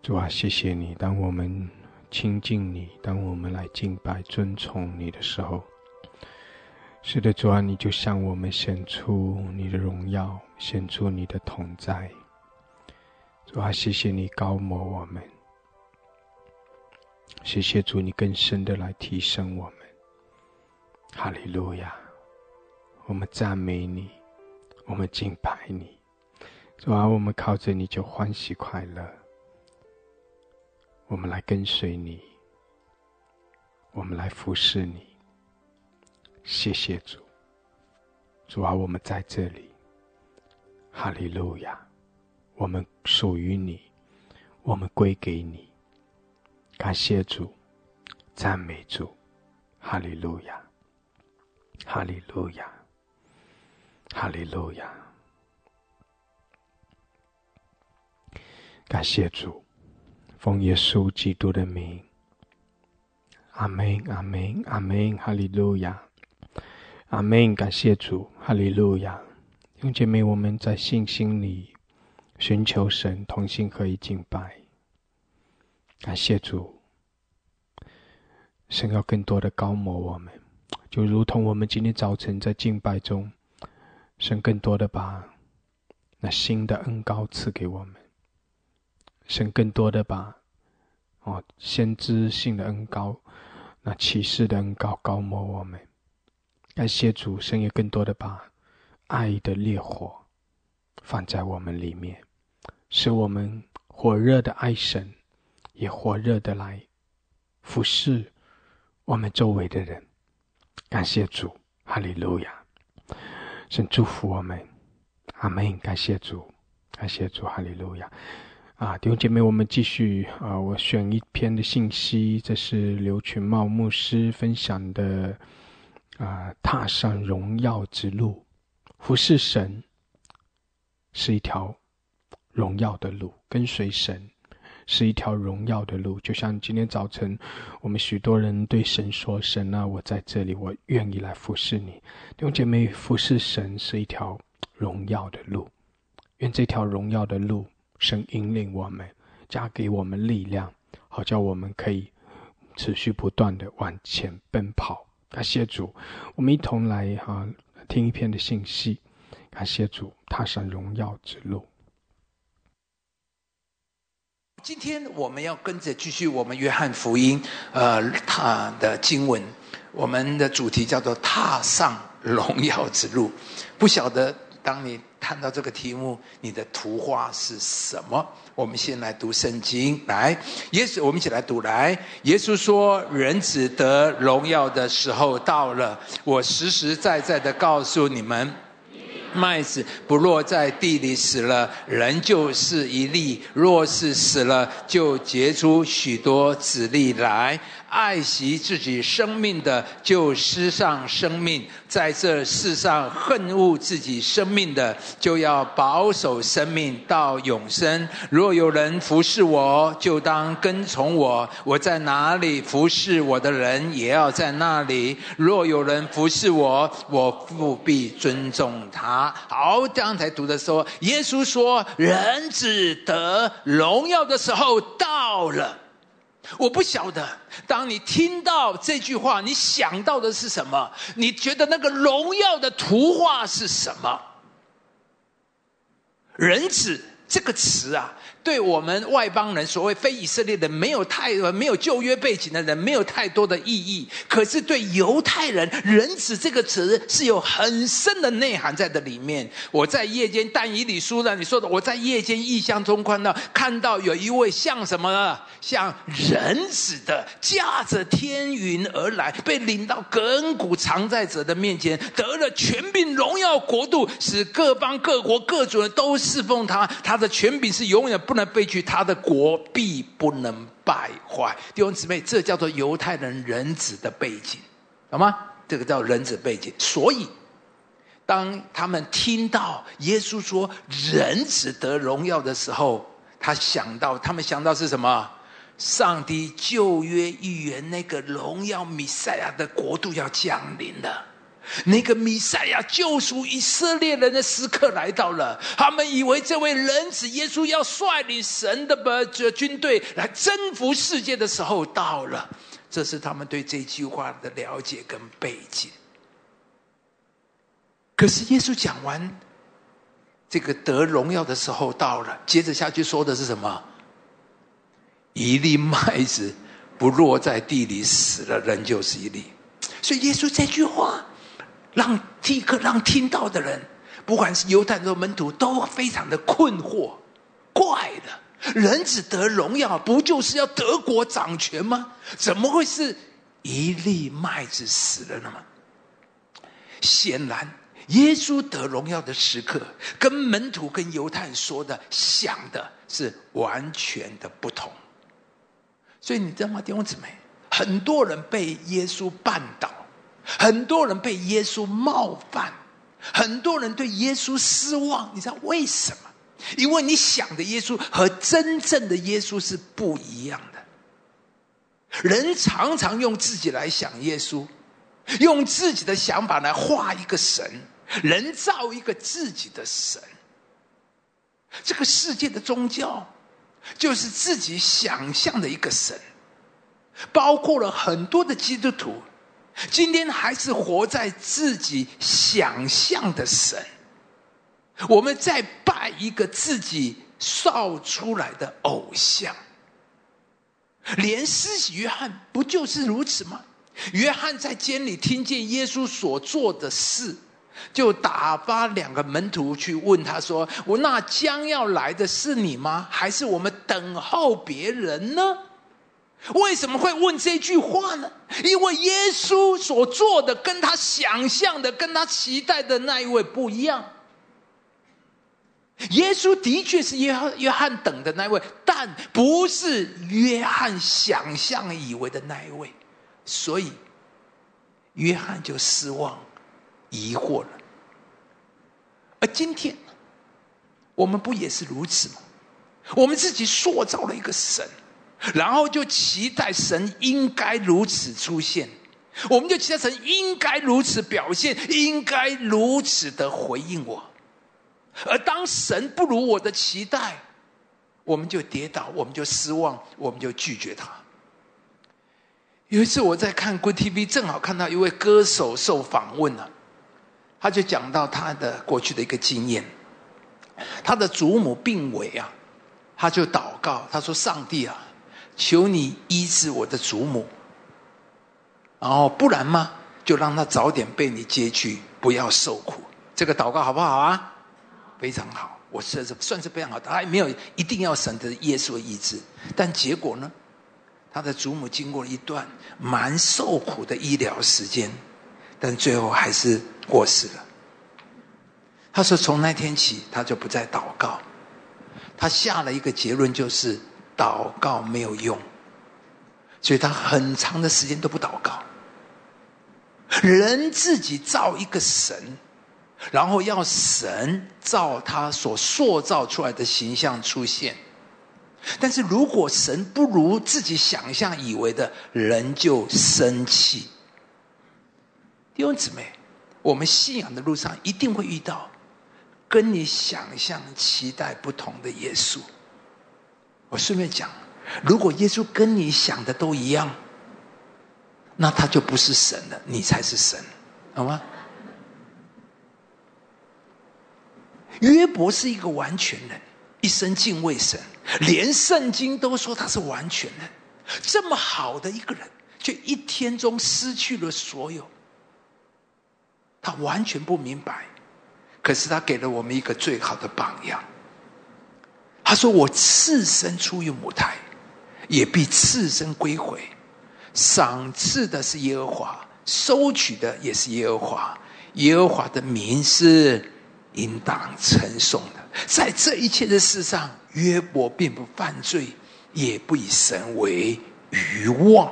主啊，谢谢你。当我们亲近你，当我们来敬拜、尊崇你的时候，是的，主啊，你就向我们显出你的荣耀，显出你的同在。主啊，谢谢你高摩我们，谢谢主，你更深的来提升我们。哈利路亚，我们赞美你。我们敬拜你，主啊，我们靠着你就欢喜快乐。我们来跟随你，我们来服侍你。谢谢主，主啊，我们在这里。哈利路亚，我们属于你，我们归给你。感谢主，赞美主，哈利路亚，哈利路亚。哈利路亚！感谢主，奉耶稣基督的名，阿门，阿门，阿门，哈利路亚，阿门。感谢主，哈利路亚。弟兄姐妹，我们在信心里寻求神，同心合一敬拜。感谢主，神要更多的高摩我们，就如同我们今天早晨在敬拜中，神更多的把那新的恩高赐给我们，神更多的把哦先知性的恩高。那启示的恩高高摩我们，感谢主，神也更多的把爱的烈火放在我们里面，使我们火热的爱神，也火热的来服侍我们周围的人。感谢主，哈利路亚！神祝福我们，阿门。感谢主，感谢主，哈利路亚。啊，弟兄姐妹，我们继续啊！我选一篇的信息，这是刘群茂牧师分享的啊，踏上荣耀之路，服侍神是一条荣耀的路，跟随神是一条荣耀的路。就像今天早晨，我们许多人对神说：“神啊，我在这里，我愿意来服侍你。”弟兄姐妹，服侍神是一条荣耀的路，愿这条荣耀的路。神引领我们，加给我们力量，好叫我们可以持续不断的往前奔跑。感谢主，我们一同来哈听一篇的信息。感谢主，踏上荣耀之路。今天我们要跟着继续我们约翰福音，呃，他的经文，我们的主题叫做踏上荣耀之路。不晓得当你。看到这个题目，你的图画是什么？我们先来读圣经。来，耶稣，我们一起来读。来，耶稣说：“人子得荣耀的时候到了。我实实在在的告诉你们，麦子不落在地里死了，人就是一粒；若是死了，就结出许多子粒来。”爱惜自己生命的，就失上生命；在这世上恨恶自己生命的，就要保守生命到永生。若有人服侍我，就当跟从我；我在哪里服侍我的人，也要在那里。若有人服侍我，我务必尊重他。好，刚才读的说，耶稣说：“人子得荣耀的时候到了。”我不晓得，当你听到这句话，你想到的是什么？你觉得那个荣耀的图画是什么？人子这个词啊。对我们外邦人，所谓非以色列人，没有太没有旧约背景的人，没有太多的意义。可是对犹太人，“仁慈”这个词是有很深的内涵在的里面。我在夜间但以理书上你说的，我在夜间异象中看到，看到有一位像什么呢？像人子的，驾着天云而来，被领到亘古常在者的面前，得了权柄、荣耀、国度，使各邦、各国、各族人都侍奉他。他的权柄是永远不。能背去，他的国必不能败坏。弟兄姊妹，这叫做犹太人人子的背景，好吗？这个叫人子背景。所以，当他们听到耶稣说人子得荣耀的时候，他想到，他们想到是什么？上帝旧约预言那个荣耀弥赛亚的国度要降临了。那个弥赛亚救赎以色列人的时刻来到了，他们以为这位人子耶稣要率领神的不这军队来征服世界的时候到了，这是他们对这句话的了解跟背景。可是耶稣讲完这个得荣耀的时候到了，接着下去说的是什么？一粒麦子不落在地里死了，人就是一粒。所以耶稣这句话。让立刻让听到的人，不管是犹太人门徒，都非常的困惑，怪了，人只得荣耀，不就是要德国掌权吗？怎么会是一粒麦子死了呢？显然，耶稣得荣耀的时刻，跟门徒跟犹太人说的想的是完全的不同。所以你知道吗，弟兄姊妹，很多人被耶稣绊倒。很多人被耶稣冒犯，很多人对耶稣失望。你知道为什么？因为你想的耶稣和真正的耶稣是不一样的。人常常用自己来想耶稣，用自己的想法来画一个神，人造一个自己的神。这个世界的宗教，就是自己想象的一个神，包括了很多的基督徒，今天还是活在自己想象的神。我们在拜一个自己造出来的偶像。连施洗约翰不就是如此吗？约翰在监里听见耶稣所做的事，就打发两个门徒去问他说：“我那将要来的是你吗？还是我们等候别人呢？”为什么会问这句话呢？因为耶稣所做的跟他想象的、跟他期待的那一位不一样。耶稣的确是约翰约翰等的那一位，但不是约翰想象以为的那一位，所以约翰就失望、疑惑了。而今天，我们不也是如此吗？我们自己塑造了一个神，然后就期待神应该如此出现，我们就期待神应该如此表现，应该如此的回应我。而当神不如我的期待，我们就跌倒，我们就失望，我们就拒绝他。有一次我在看 Good TV，正好看到一位歌手受访问了，他就讲到他的过去的一个经验。他的祖母病危啊，他就祷告，他说：“上帝啊，求你医治我的祖母，然后不然嘛，就让他早点被你接去，不要受苦。”这个祷告好不好啊？非常好，我算是算是非常好。他没有一定要神的耶稣医治，但结果呢？他的祖母经过了一段蛮受苦的医疗时间，但最后还是过世了。他说：“从那天起，他就不再祷告。他下了一个结论，就是祷告没有用，所以他很长的时间都不祷告。人自己造一个神。”然后要神造他所塑造出来的形象出现，但是如果神不如自己想象以为的，人就生气。弟兄姊妹，我们信仰的路上一定会遇到跟你想象、期待不同的耶稣。我顺便讲，如果耶稣跟你想的都一样，那他就不是神了，你才是神，好吗？约伯是一个完全人，一生敬畏神，连圣经都说他是完全人。这么好的一个人，却一天中失去了所有。他完全不明白，可是他给了我们一个最好的榜样。他说：“我次生出于母胎，也必次生归回。赏赐的是耶和华，收取的也是耶和华。耶和华的名是。”应当称颂的，在这一切的事上，约伯并不犯罪，也不以神为愚妄。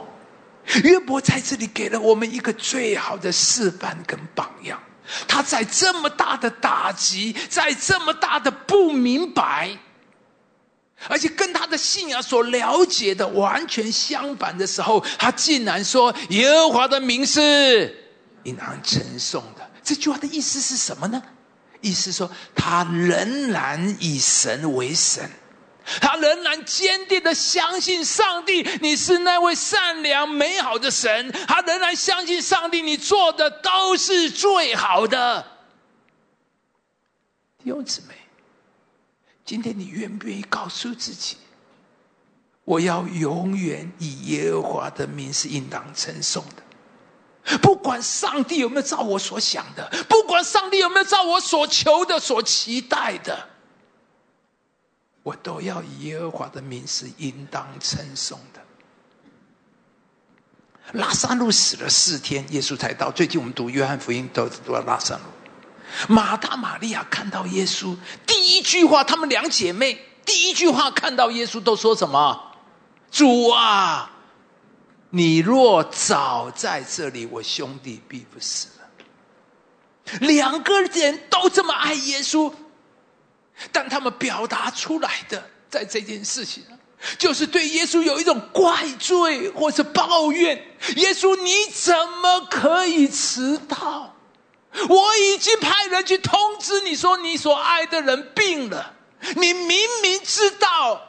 约伯在这里给了我们一个最好的示范跟榜样。他在这么大的打击，在这么大的不明白，而且跟他的信仰所了解的完全相反的时候，他竟然说：“耶和华的名是应当称颂的。”这句话的意思是什么呢？意思说，他仍然以神为神，他仍然坚定的相信上帝，你是那位善良美好的神。他仍然相信上帝，你做的都是最好的。弟兄姊妹，今天你愿不愿意告诉自己，我要永远以耶和华的名是应当称颂的？不管上帝有没有照我所想的，不管上帝有没有照我所求的、所期待的，我都要以耶和华的名是应当称颂的。拉萨路死了四天，耶稣才到。最近我们读约翰福音都读到拉萨路。马大、玛利亚看到耶稣，第一句话，她们两姐妹第一句话看到耶稣都说什么？主啊！你若早在这里，我兄弟必不死了。两个人都这么爱耶稣，但他们表达出来的，在这件事情上，就是对耶稣有一种怪罪或者抱怨。耶稣，你怎么可以迟到？我已经派人去通知你说，你所爱的人病了。你明明知道，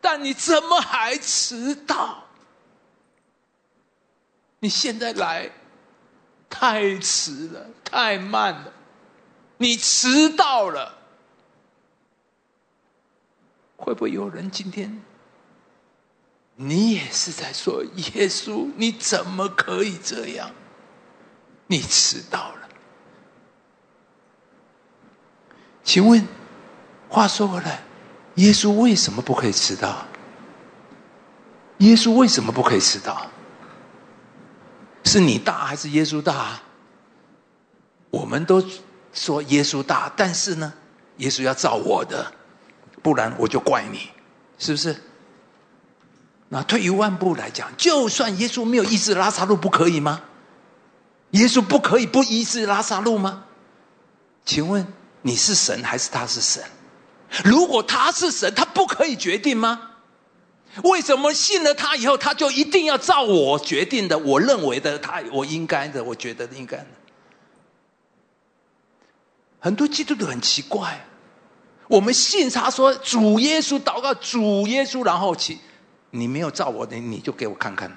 但你怎么还迟到？你现在来太迟了，太慢了，你迟到了。会不会有人今天，你也是在说耶稣？你怎么可以这样？你迟到。请问，话说回来，耶稣为什么不可以迟到？耶稣为什么不可以迟到？是你大还是耶稣大？我们都说耶稣大，但是呢，耶稣要照我的，不然我就怪你，是不是？那退一万步来讲，就算耶稣没有医治拉萨路，不可以吗？耶稣不可以不医治拉萨路吗？请问？你是神还是他是神？如果他是神，他不可以决定吗？为什么信了他以后，他就一定要照我决定的？我认为的，他我应该的，我觉得应该的。很多基督徒很奇怪，我们信他说主耶稣祷告主耶稣，然后去，你没有照我的，你就给我看看。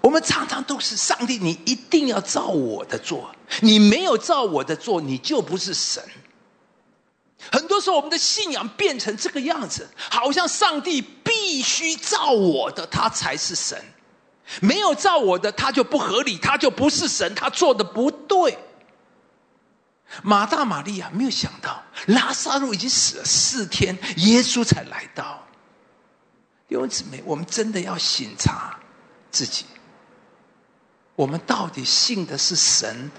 我们常常都是上帝，你一定要照我的做，你没有照我的做，你就不是神。很多时候，我们的信仰变成这个样子，好像上帝必须照我的，他才是神；没有照我的，他就不合理，他就不是神，他做的不对。马大、玛利亚没有想到，拉萨路已经死了四天，耶稣才来到。弟兄姊妹，我们真的要醒察自己。我们到底信的是神，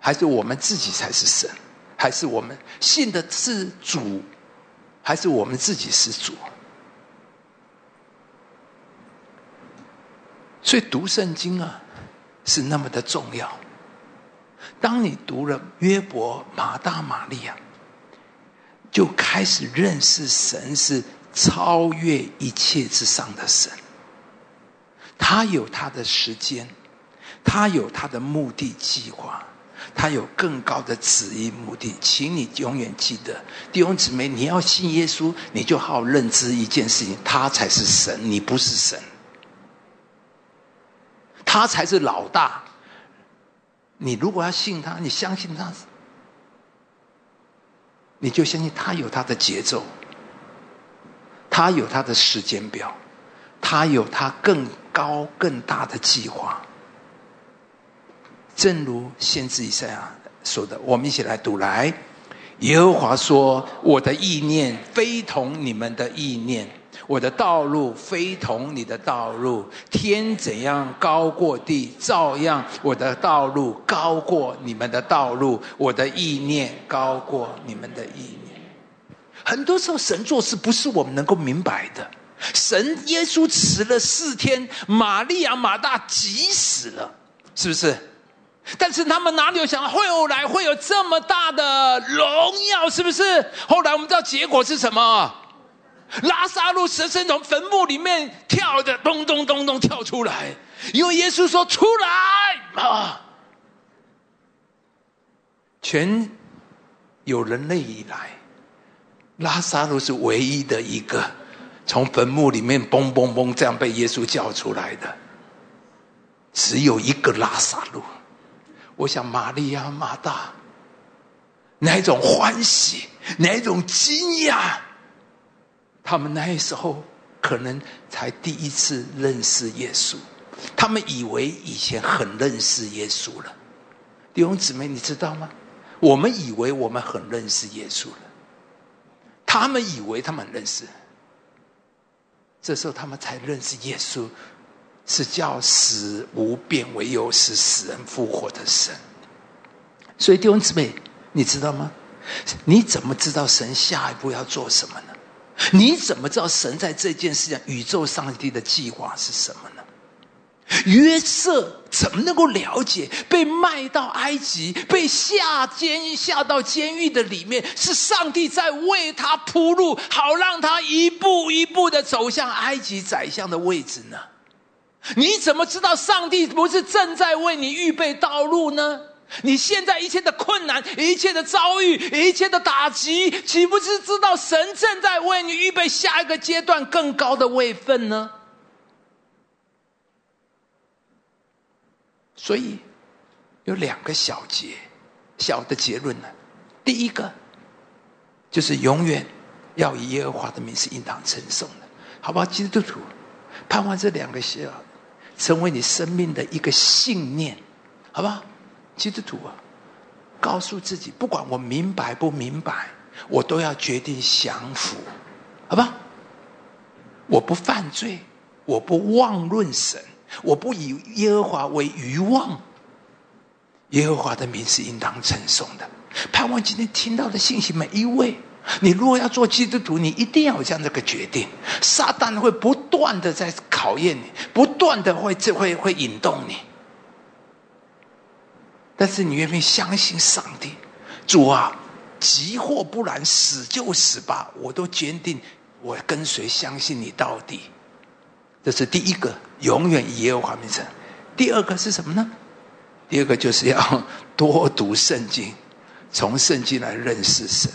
还是我们自己才是神？还是我们信的是主，还是我们自己是主？所以读圣经啊，是那么的重要。当你读了约伯、马大、玛利亚，就开始认识神是超越一切之上的神。他有他的时间，他有他的目的计划，他有更高的旨意目的。请你永远记得，弟兄姊妹，你要信耶稣，你就好认知一件事情：他才是神，你不是神。他才是老大。你如果要信他，你相信他，你就相信他有他的节奏，他有他的时间表，他有他更。高更大的计划，正如先知以赛亚说的，我们一起来读来。耶和华说：“我的意念非同你们的意念，我的道路非同你的道路。天怎样高过地，照样我的道路高过你们的道路，我的意念高过你们的意念。”很多时候，神做事不是我们能够明白的。神耶稣迟了四天，玛利亚马大急死了，是不是？但是他们哪里有想到会后来会有这么大的荣耀？是不是？后来我们知道结果是什么？拉萨路蛇身从坟墓里面跳的，咚咚咚咚跳出来，因为耶稣说出来啊！全有人类以来，拉萨路是唯一的一个。从坟墓里面嘣嘣嘣这样被耶稣叫出来的，只有一个拉萨路。我想玛利亚、马大，那一种欢喜，那一种惊讶，他们那时候可能才第一次认识耶稣，他们以为以前很认识耶稣了。弟兄姊妹，你知道吗？我们以为我们很认识耶稣了，他们以为他们认识。这时候，他们才认识耶稣是叫死无变为有，使死人复活的神。所以弟兄姊妹，你知道吗？你怎么知道神下一步要做什么呢？你怎么知道神在这件事情宇宙上帝的计划是什么呢？约瑟怎么能够了解被卖到埃及、被下监狱下到监狱的里面，是上帝在为他铺路，好让他一步一步的走向埃及宰相的位置呢？你怎么知道上帝不是正在为你预备道路呢？你现在一切的困难、一切的遭遇、一切的打击，岂不是知道神正在为你预备下一个阶段更高的位分呢？所以有两个小结，小的结论呢。第一个就是永远要以耶和华的名是应当称颂的，好不好？基督徒盼望这两个小成为你生命的一个信念，好不好？基督徒啊，告诉自己，不管我明白不明白，我都要决定降服，好吧？我不犯罪，我不妄论神，我不以耶和华为愚妄。耶和华的名是应当称颂的。盼望今天听到的信息，每一位，你如果要做基督徒，你一定要有这样的个决定。撒旦会不断的在考验你，不断的会这会会引动你。但是你愿不愿意相信上帝？主啊，急或不然，死就死吧！我都坚定，我跟随相信你到底。这是第一个，永远以耶和华名称。第二个是什么呢？第二个就是要多读圣经，从圣经来认识神。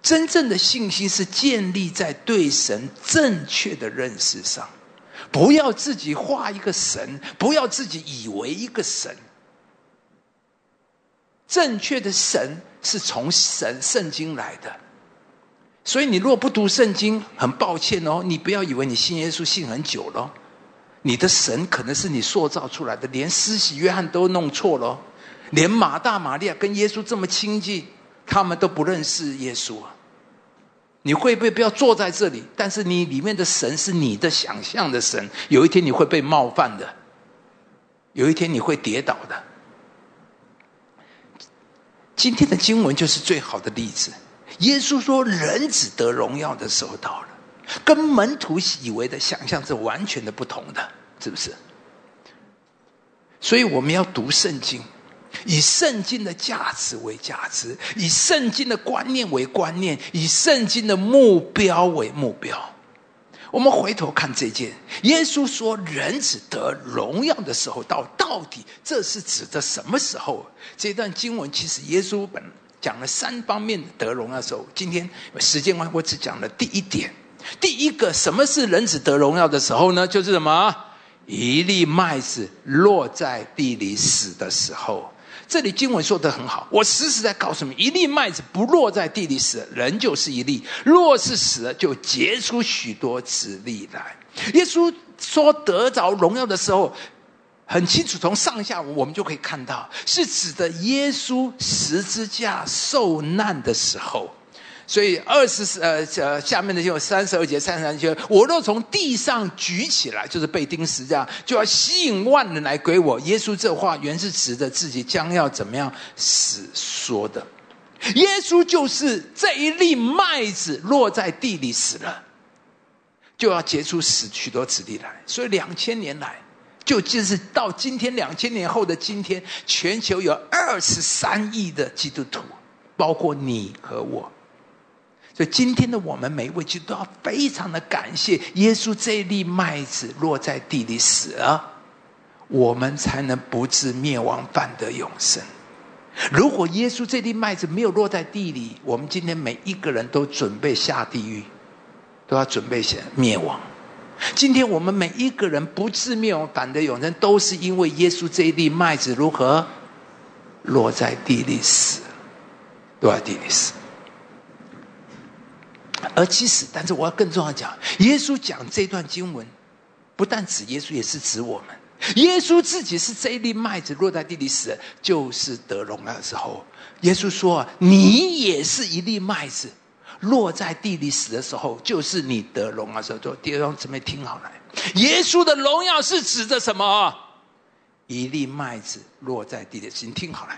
真正的信心是建立在对神正确的认识上，不要自己画一个神，不要自己以为一个神。正确的神是从神圣经来的，所以你如果不读圣经，很抱歉哦，你不要以为你信耶稣信很久了，你的神可能是你塑造出来的，连施洗约翰都弄错了，连马大、玛利亚跟耶稣这么亲近，他们都不认识耶稣啊！你会不会不要坐在这里？但是你里面的神是你的想象的神，有一天你会被冒犯的，有一天你会跌倒的。今天的经文就是最好的例子。耶稣说：“人只得荣耀的时候到了，跟门徒以为的想象是完全的不同的，是不是？”所以我们要读圣经，以圣经的价值为价值，以圣经的观念为观念，以圣经的目标为目标。我们回头看这件，耶稣说人只得荣耀的时候到，到底这是指的什么时候？这段经文其实耶稣本讲了三方面得荣耀的时候。今天时间关系，我只讲了第一点。第一个，什么是人子得荣耀的时候呢？就是什么？一粒麦子落在地里死的时候。这里经文说的很好，我实实在告诉你，一粒麦子不落在地里死，人就是一粒；若是死了，就结出许多子粒来。耶稣说得着荣耀的时候，很清楚，从上下我们就可以看到，是指的耶稣十字架受难的时候。所以二十呃呃下面的就三十二节三十三节，我若从地上举起来，就是被钉十这样，就要吸引万人来归我。耶稣这话原是指的自己将要怎么样死说的。耶稣就是这一粒麦子落在地里死了，就要结出死许多子弟来。所以两千年来，就就是到今天两千年后的今天，全球有二十三亿的基督徒，包括你和我。所以今天的我们每一位基督都要非常的感谢耶稣这粒麦子落在地里死了，我们才能不致灭亡，反得永生。如果耶稣这粒麦子没有落在地里，我们今天每一个人都准备下地狱，都要准备先灭亡。今天我们每一个人不致灭亡，反得永生，都是因为耶稣这一粒麦子如何落在地里死，落在地里死。而其实，但是我要更重要讲，耶稣讲这段经文，不但指耶稣，也是指我们。耶稣自己是这一粒麦子落在地里死，就是得荣耀的时候。耶稣说：“你也是一粒麦子，落在地里死的时候，就是你得荣耀的时候。”就弟兄姊妹听好了，耶稣的荣耀是指的什么？一粒麦子落在地里，请听好了。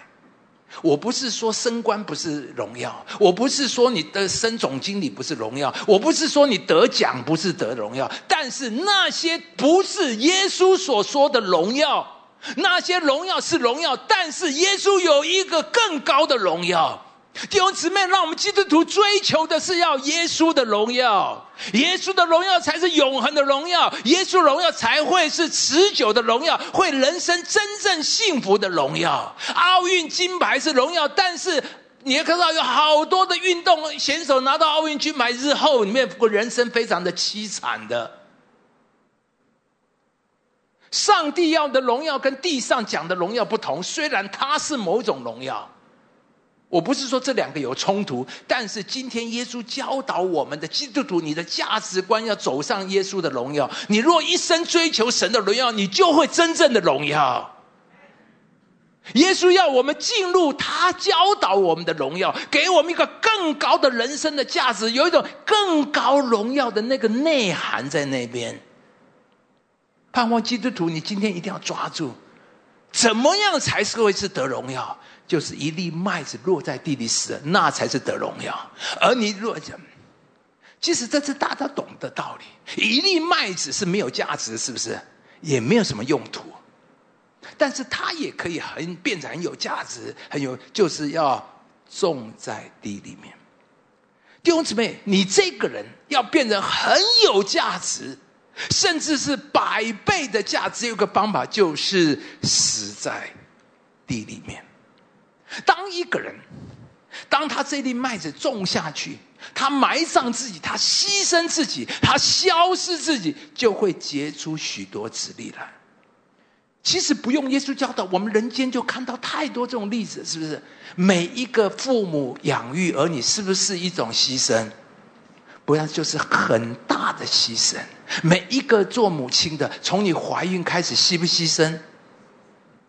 我不是说升官不是荣耀，我不是说你的升总经理不是荣耀，我不是说你得奖不是得荣耀，但是那些不是耶稣所说的荣耀，那些荣耀是荣耀，但是耶稣有一个更高的荣耀。弟兄姊妹，让我们基督徒追求的是要耶稣的荣耀，耶稣的荣耀才是永恒的荣耀，耶稣荣耀才会是持久的荣耀，会人生真正幸福的荣耀。奥运金牌是荣耀，但是你也看到有好多的运动选手拿到奥运金牌之后，里面过人生非常的凄惨的。上帝要的荣耀跟地上讲的荣耀不同，虽然它是某种荣耀。我不是说这两个有冲突，但是今天耶稣教导我们的基督徒，你的价值观要走上耶稣的荣耀。你若一生追求神的荣耀，你就会真正的荣耀。耶稣要我们进入他教导我们的荣耀，给我们一个更高的人生的价值，有一种更高荣耀的那个内涵在那边。盼望基督徒，你今天一定要抓住，怎么样才是会是得荣耀？就是一粒麦子落在地里死了，那才是得荣耀。而你若讲，其实这是大家懂的道理。一粒麦子是没有价值，是不是？也没有什么用途，但是它也可以很变成很有价值，很有就是要种在地里面。弟兄姊妹，你这个人要变成很有价值，甚至是百倍的价值，有个方法就是死在地里面。当一个人，当他这粒麦子种下去，他埋葬自己，他牺牲自己，他消失自己，就会结出许多子粒来。其实不用耶稣教导，我们人间就看到太多这种例子，是不是？每一个父母养育儿女，是不是一种牺牲？不然就是很大的牺牲。每一个做母亲的，从你怀孕开始，牺不牺牲？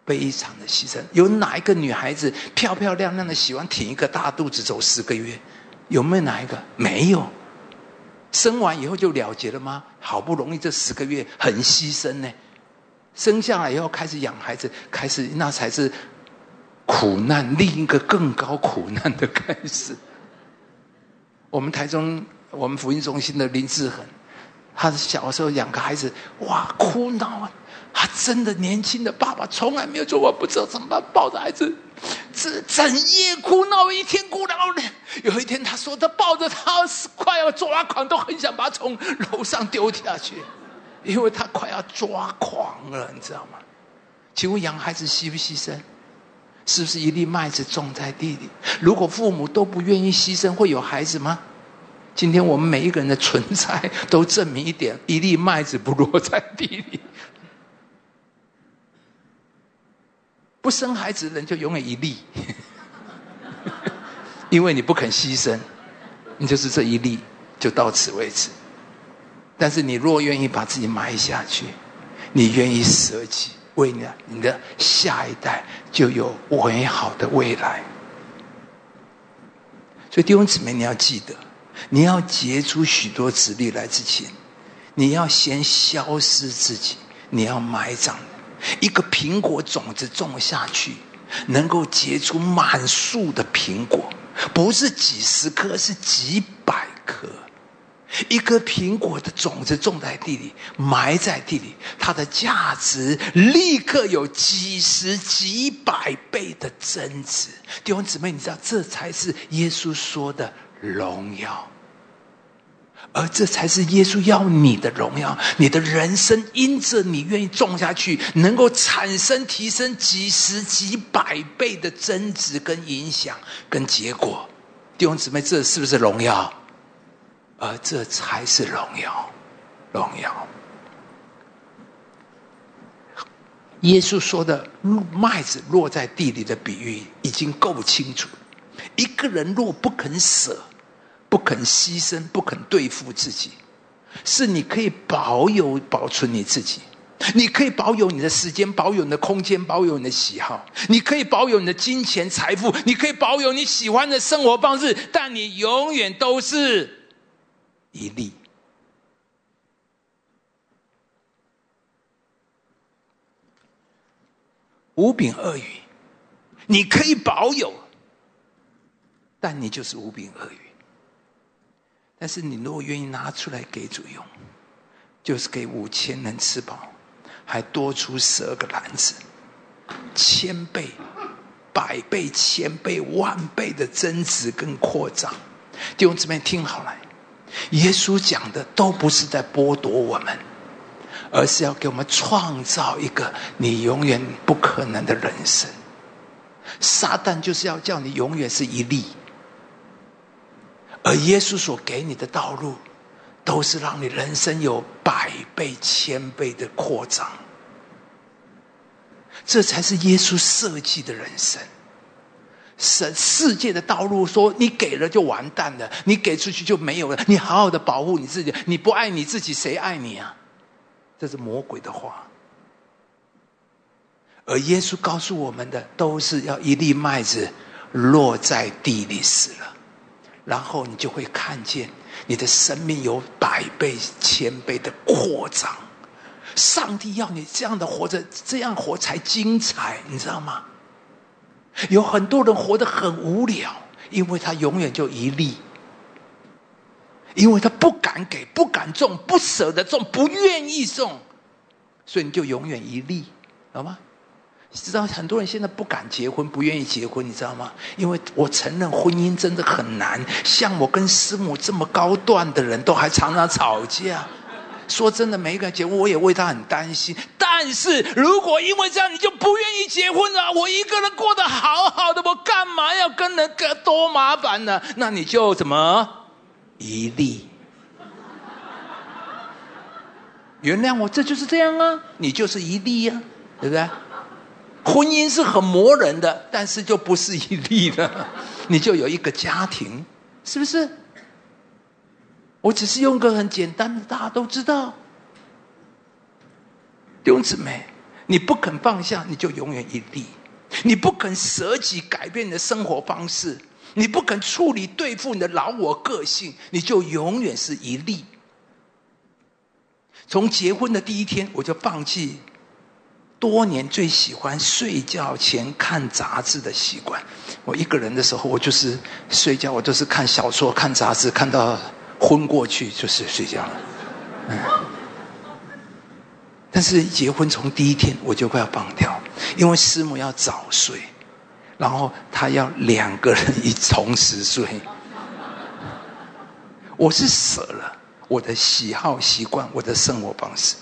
非常的牺牲，有哪一个女孩子漂漂亮亮的喜欢挺一个大肚子走十个月？有没有哪一个？没有。生完以后就了结了吗？好不容易这十个月很牺牲呢。生下来以后开始养孩子，开始那才是苦难，另一个更高苦难的开始。我们台中我们福音中心的林志恒，他小时候养个孩子，哇，哭闹啊。他真的年轻的爸爸从来没有做过，不知道怎么办，抱着孩子，这整夜哭闹，一天哭闹的。有一天，他说他抱着他是快要抓狂，都很想把他从楼上丢下去，因为他快要抓狂了，你知道吗？请问养孩子牺不牺牲？是不是一粒麦子种在地里？如果父母都不愿意牺牲，会有孩子吗？今天我们每一个人的存在，都证明一点：一粒麦子不落在地里。不生孩子的人就永远一粒，[LAUGHS] 因为你不肯牺牲，你就是这一粒，就到此为止。但是你若愿意把自己埋下去，你愿意舍弃，为了你的下一代就有美好的未来。所以弟兄姊妹，你要记得，你要结出许多子粒来之前，你要先消失自己，你要埋葬。一个苹果种子种下去，能够结出满树的苹果，不是几十颗，是几百颗。一颗苹果的种子种在地里，埋在地里，它的价值立刻有几十、几百倍的增值。弟兄姊妹，你知道，这才是耶稣说的荣耀。而这才是耶稣要你的荣耀，你的人生因着你愿意种下去，能够产生提升几十几百倍的增值跟影响跟结果。弟兄姊妹，这是不是荣耀？而这才是荣耀，荣耀。耶稣说的麦子落在地里的比喻已经够清楚，一个人若不肯舍。不肯牺牲，不肯对付自己，是你可以保有、保存你自己，你可以保有你的时间，保有你的空间，保有你的喜好，你可以保有你的金钱财富，你可以保有你喜欢的生活方式，但你永远都是一粒五柄二鱼。你可以保有，但你就是无病厄运。但是你如果愿意拿出来给主用，就是给五千人吃饱，还多出十二个篮子，千倍、百倍、千倍、万倍的增值跟扩张。弟兄姊妹听好了，耶稣讲的都不是在剥夺我们，而是要给我们创造一个你永远不可能的人生。撒旦就是要叫你永远是一粒，而耶稣所给你的道路，都是让你人生有百倍、千倍的扩张。这才是耶稣设计的人生。世世界的道路说，你给了就完蛋了，你给出去就没有了。你好好的保护你自己，你不爱你自己，谁爱你啊？这是魔鬼的话。而耶稣告诉我们的，都是要一粒麦子落在地里死了，然后你就会看见你的生命有百倍、千倍的扩张。上帝要你这样的活着，这样活才精彩，你知道吗？有很多人活得很无聊，因为他永远就一粒，因为他不敢给、不敢种、不舍得种、不愿意种，所以你就永远一粒，好吗？你知道很多人现在不敢结婚，不愿意结婚，你知道吗？因为我承认婚姻真的很难。像我跟师母这么高段的人都还常常吵架。说真的，每一个结婚，我也为他很担心。但是如果因为这样你就不愿意结婚了，我一个人过得好好的，我干嘛要跟人个多麻烦呢？那你就怎么一例原谅我，这就是这样啊，你就是一例呀，对不对？婚姻是很磨人的，但是就不是一粒的，[LAUGHS] 你就有一个家庭，是不是？我只是用个很简单的，大家都知道。弟兄姊妹，你不肯放下，你就永远一粒；你不肯舍己改变你的生活方式，你不肯处理对付你的老我个性，你就永远是一粒。从结婚的第一天，我就放弃。多年最喜欢睡觉前看杂志的习惯。我一个人的时候，我就是睡觉，我都是看小说、看杂志，看到昏过去就是睡觉了。嗯。但是结婚从第一天我就快要放掉，因为师母要早睡，然后他要两个人一同时睡。我是舍了我的喜好、习惯、我的生活方式。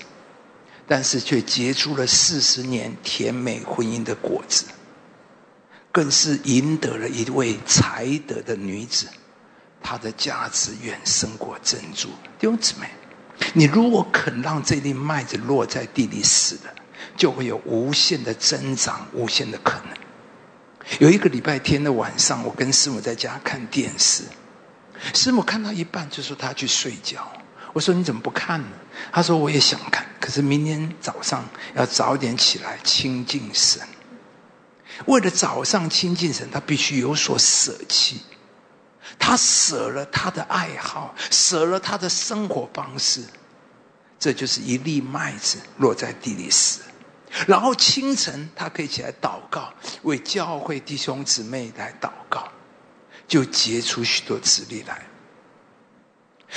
但是却结出了四十年甜美婚姻的果子，更是赢得了一位才德的女子，她的价值远胜过珍珠。弟兄姊妹，你如果肯让这粒麦子落在地里死了，就会有无限的增长，无限的可能。有一个礼拜天的晚上，我跟师母在家看电视，师母看到一半就说她去睡觉。我说你怎么不看呢？他说我也想看，可是明天早上要早点起来亲近神。为了早上亲近神，他必须有所舍弃。他舍了他的爱好，舍了他的生活方式，这就是一粒麦子落在地里死。然后清晨他可以起来祷告，为教会弟兄姊妹来祷告，就结出许多子粒来。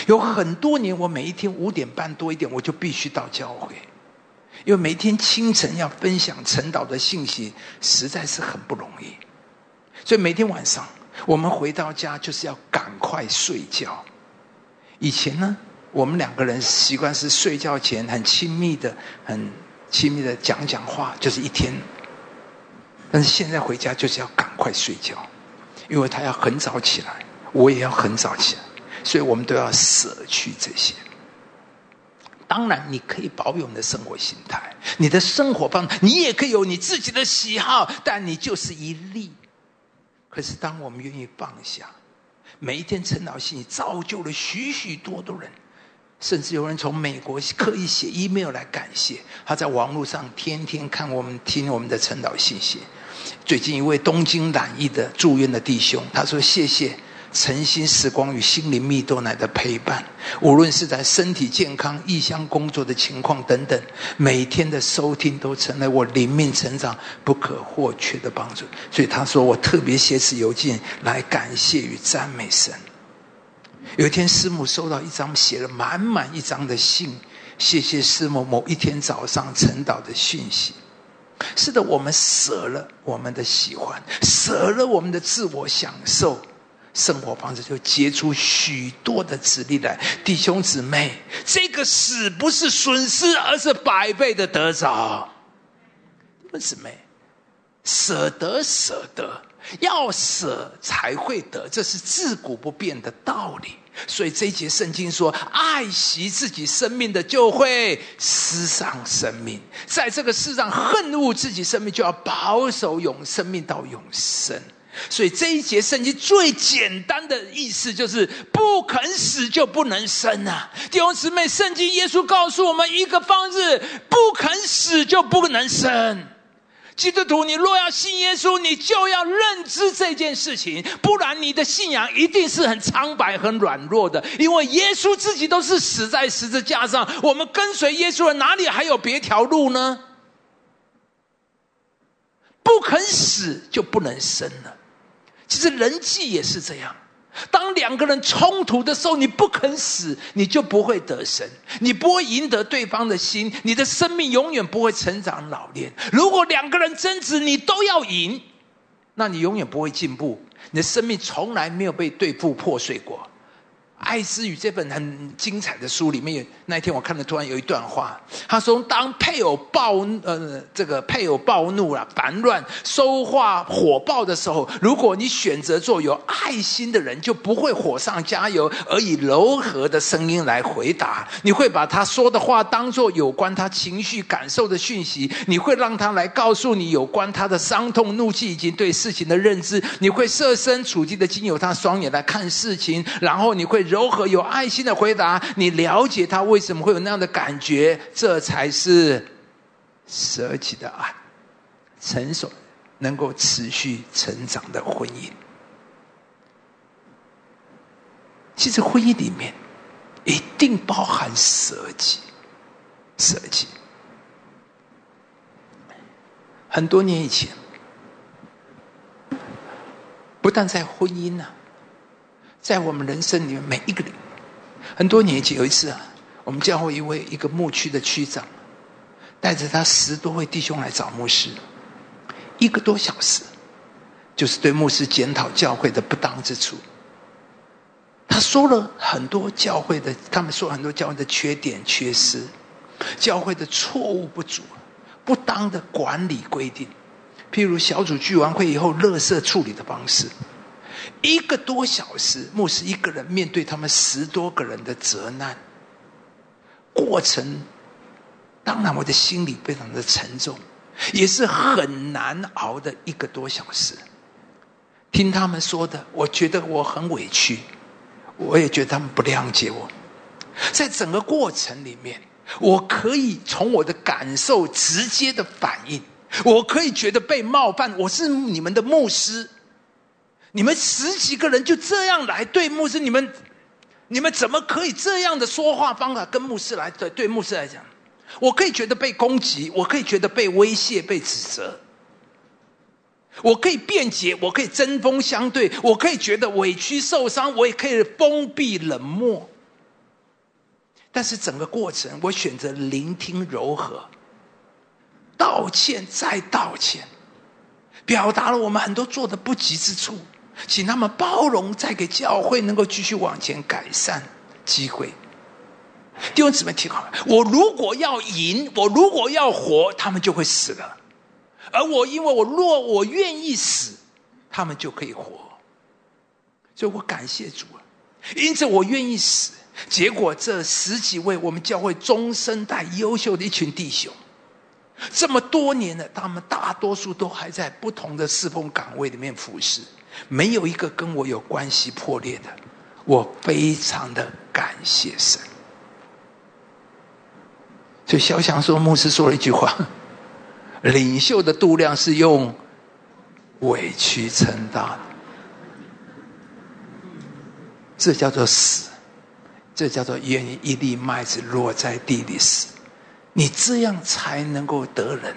有很多年，我每一天五点半多一点，我就必须到教会，因为每天清晨要分享晨祷的信息，实在是很不容易。所以每天晚上，我们回到家就是要赶快睡觉。以前呢，我们两个人习惯是睡觉前很亲密的、很亲密的讲讲话，就是一天。但是现在回家就是要赶快睡觉，因为他要很早起来，我也要很早起来。所以我们都要舍去这些。当然，你可以保有你的生活心态，你的生活方，你也可以有你自己的喜好，但你就是一粒。可是，当我们愿意放下，每一天陈老信造就了许许多多人，甚至有人从美国刻意写 email 来感谢，他在网络上天天看我们听我们的陈导信息。最近一位东京染疫的住院的弟兄，他说：“谢谢。”诚心时光与心灵蜜豆奶的陪伴，无论是在身体健康、异乡工作的情况等等，每天的收听都成了我灵命成长不可或缺的帮助。所以他说，我特别写此邮件来感谢与赞美神。有一天，师母收到一张写了满满一张的信，谢谢师母某一天早上晨祷的讯息。是的，我们舍了我们的喜欢，舍了我们的自我享受，生活方式就结出许多的子粒来。弟兄姊妹，这个死不是损失，而是百倍的得着。弟兄姊妹，舍得舍得，要舍才会得，这是自古不变的道理。所以这一节圣经说：“爱惜自己生命的，就会失丧生命；在这个世上恨恶自己生命，就要保守永生命到永生。”所以这一节圣经最简单的意思就是：不肯死就不能生啊！弟兄姊妹，圣经耶稣告诉我们一个方式：不肯死就不能生。基督徒，你若要信耶稣，你就要认知这件事情，不然你的信仰一定是很苍白、很软弱的。因为耶稣自己都是死在十字架上，我们跟随耶稣的，哪里还有别条路呢？不肯死就不能生了。其实人际也是这样。当两个人冲突的时候，你不肯死，你就不会得胜，你不会赢得对方的心，你的生命永远不会成长老练。如果两个人争执，你都要赢，那你永远不会进步，你的生命从来没有被对付破碎过。《爱之语》这本很精彩的书里面有，那一天我看到突然有一段话，他说：“当配偶暴呃这个配偶暴怒了、烦乱、说话火爆的时候，如果你选择做有爱心的人，就不会火上加油，而以柔和的声音来回答。你会把他说的话当做有关他情绪感受的讯息，你会让他来告诉你有关他的伤痛、怒气以及对事情的认知。你会设身处地的经由他双眼来看事情，然后你会。”柔和有爱心的回答，你了解他为什么会有那样的感觉，这才是舍己的爱，成熟、能够持续成长的婚姻。其实婚姻里面一定包含舍己，舍己。很多年以前，不但在婚姻呢。在我们人生里面，每一个人，很多年前有一次啊，我们教会一位一个牧区的区长，带着他十多位弟兄来找牧师，一个多小时，就是对牧师检讨教会的不当之处。他说了很多教会的，他们说很多教会的缺点缺失，教会的错误不足，不当的管理规定，譬如小组聚完会以后，垃圾处理的方式。一个多小时，牧师一个人面对他们十多个人的责难，过程当然我的心里非常的沉重，也是很难熬的一个多小时。听他们说的，我觉得我很委屈，我也觉得他们不谅解我。在整个过程里面，我可以从我的感受直接的反应，我可以觉得被冒犯。我是你们的牧师。你们十几个人就这样来对牧师，你们你们怎么可以这样的说话方法跟牧师来对对牧师来讲？我可以觉得被攻击，我可以觉得被威胁、被指责，我可以辩解，我可以针锋相对，我可以觉得委屈受伤，我也可以封闭冷漠。但是整个过程，我选择聆听、柔和、道歉再道歉，表达了我们很多做的不及之处。请他们包容，再给教会能够继续往前改善机会。弟兄姊妹听好了，我如果要赢，我如果要活，他们就会死了；而我因为我若我愿意死，他们就可以活。所以我感谢主啊！因此我愿意死。结果这十几位我们教会中生代优秀的一群弟兄，这么多年了，他们大多数都还在不同的侍奉岗位里面服侍。没有一个跟我有关系破裂的，我非常的感谢神。就小翔说，牧师说了一句话：“ [LAUGHS] 领袖的度量是用委屈撑大的。”这叫做死，这叫做愿意一粒麦子落在地里死。你这样才能够得人。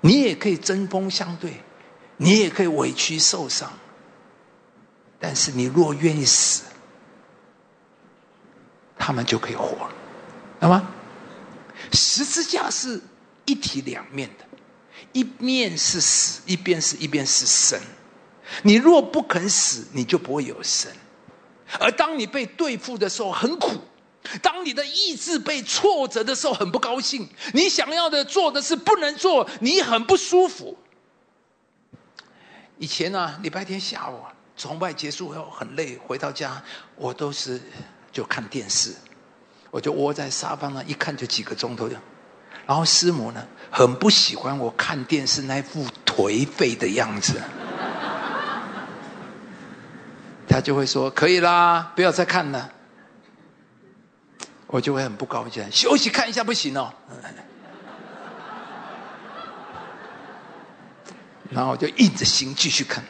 你也可以针锋相对，你也可以委屈受伤，但是你若愿意死，他们就可以活了，好吗？十字架是一体两面的，一面是死，一边是一边是生。你若不肯死，你就不会有生。而当你被对付的时候，很苦。当你的意志被挫折的时候，很不高兴。你想要的做的是不能做，你很不舒服。以前呢，礼拜天下午崇拜结束后很累，回到家我都是就看电视，我就窝在沙发上一看就几个钟头。然后师母呢，很不喜欢我看电视那副颓废的样子，他就会说：“可以啦，不要再看了。”我就会很不高兴，休息看一下不行哦。然后我就硬着心继续看。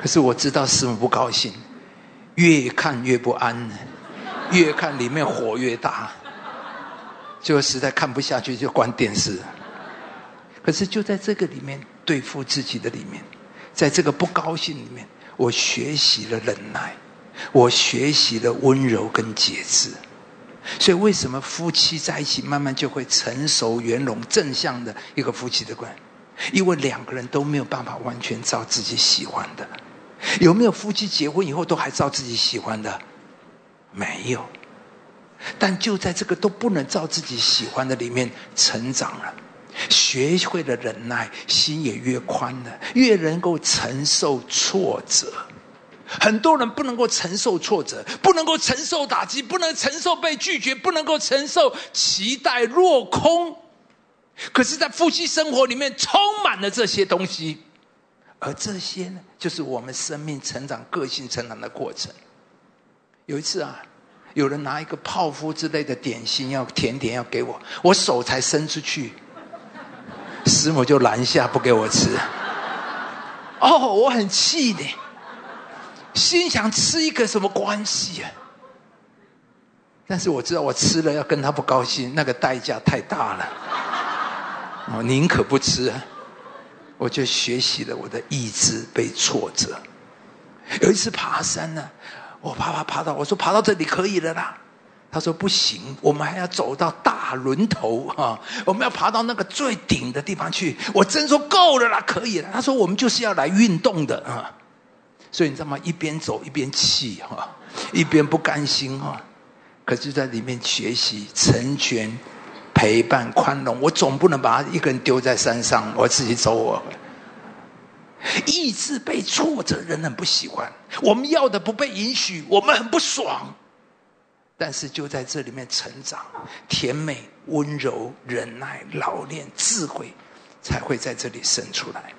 可是我知道师母不高兴，越看越不安，越看里面火越大，就实在看不下去就关电视。可是就在这个里面对付自己的里面，在这个不高兴里面，我学习了忍耐。我学习了温柔跟节制，所以为什么夫妻在一起慢慢就会成熟圆融正向的一个夫妻的关系？因为两个人都没有办法完全照自己喜欢的。有没有夫妻结婚以后都还照自己喜欢的？没有。但就在这个都不能照自己喜欢的里面成长了，学会了忍耐，心也越宽了，越能够承受挫折。很多人不能够承受挫折，不能够承受打击，不能承受被拒绝，不能够承受期待落空。可是，在夫妻生活里面充满了这些东西，而这些呢，就是我们生命成长、个性成长的过程。有一次啊，有人拿一个泡芙之类的点心要甜点要给我，我手才伸出去，师母就拦下不给我吃。哦，我很气的。心想吃一个什么关系啊？但是我知道我吃了要跟他不高兴，那个代价太大了。我宁可不吃，我就学习了我的意志被挫折。有一次爬山呢，我爬爬爬到我说爬到这里可以了啦，他说不行，我们还要走到大轮头哈，我们要爬到那个最顶的地方去。我真说够了啦，可以了。他说我们就是要来运动的啊。所以你知道吗？一边走一边气哈，一边不甘心哈，可是在里面学习成全、陪伴、宽容。我总不能把他一个人丢在山上，我自己走。我意志被挫折，人很不喜欢。我们要的不被允许，我们很不爽。但是就在这里面成长，甜美、温柔、忍耐、老练、智慧，才会在这里生出来。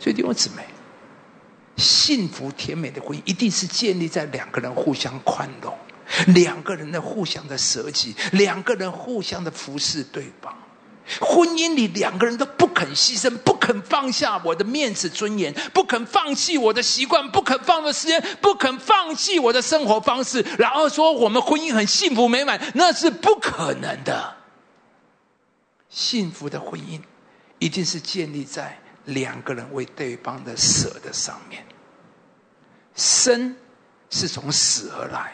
所以弟兄姊妹。幸福甜美的婚姻，一定是建立在两个人互相宽容，两个人的互相的舍己，两个人互相的服侍对方。婚姻里两个人都不肯牺牲，不肯放下我的面子尊严，不肯放弃我的习惯，不肯放的时间，不肯放弃我的生活方式，然后说我们婚姻很幸福美满，那是不可能的。幸福的婚姻，一定是建立在。两个人为对方的舍的上面，生是从死而来，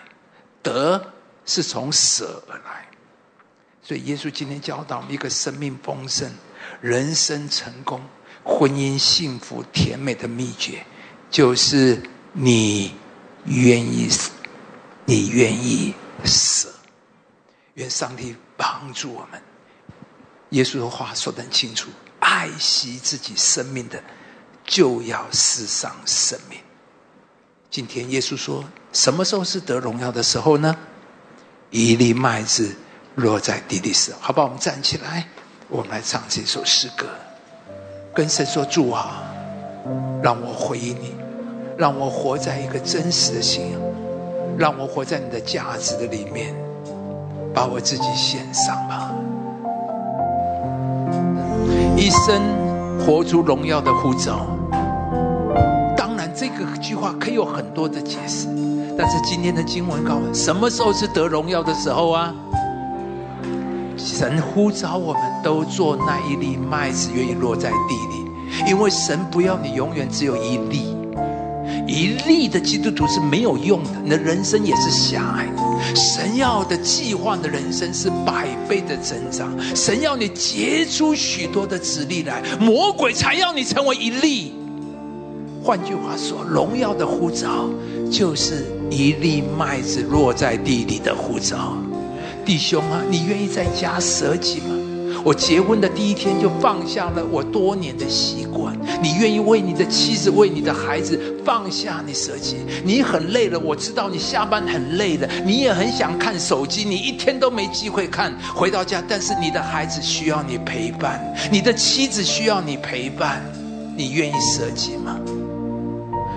得是从舍而来。所以耶稣今天教导我们一个生命丰盛、人生成功、婚姻幸福甜美的秘诀，就是你愿意，你愿意舍。愿上帝帮助我们。耶稣的话说得很清楚。爱惜自己生命的，就要世上生命。今天耶稣说：“什么时候是得荣耀的时候呢？一粒麦子落在地里时，好吧，我们站起来，我们来唱这首诗歌，跟神说：主啊，让我回应你，让我活在一个真实的信仰，让我活在你的价值的里面，把我自己献上吧。”一生活出荣耀的护照，这个句话可以有很多的解释，但是今天的经文告诉我什么时候是得荣耀的时候啊？神呼召我们都做那一粒麦子，愿意落在地里，因为神不要你永远只有一粒，一粒的基督徒是没有用的，你的人生也是狭隘的。神要的计划的人生是百倍的增长，神要你结出许多的子粒来，魔鬼才要你成为一粒。换句话说，荣耀的护照就是一粒麦子落在地里的护照。弟兄啊，你愿意在家舍己吗？我结婚的第一天就放下了我多年的习惯。你愿意为你的妻子、为你的孩子放下你舍己？你很累了，我知道你下班很累了，你也很想看手机，你一天都没机会看。回到家，但是你的孩子需要你陪伴，你的妻子需要你陪伴，你愿意舍己吗？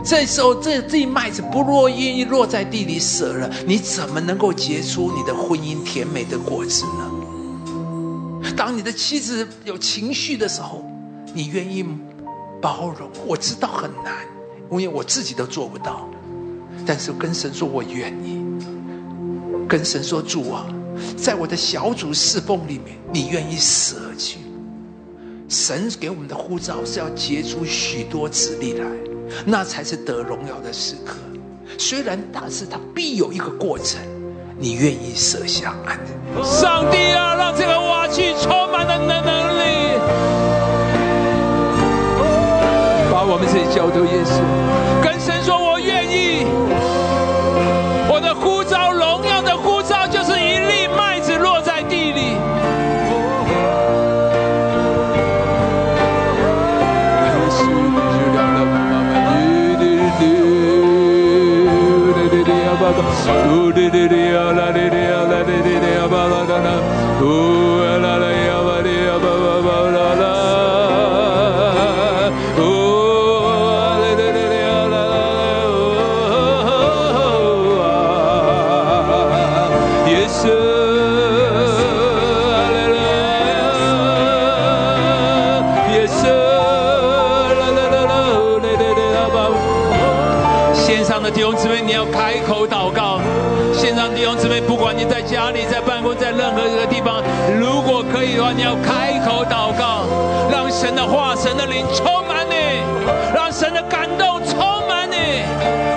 这时候，这这麦子不落，愿意落在地里死了，你怎么能够结出你的婚姻甜美的果子呢？当你的妻子有情绪的时候，你愿意包容？我知道很难，因为我自己都做不到。但是跟神说，我愿意。跟神说，主啊，在我的小组侍奉里面，你愿意舍去？神给我们的护照是要结出许多子粒来。那才是得荣耀的时刻，虽然，但是它必有一个过程。你愿意舍下？上帝啊，让这个瓦器充满了能能力，把我们这些交托耶稣，跟神说我，神的话、神的灵充满你，让神的感动充满你。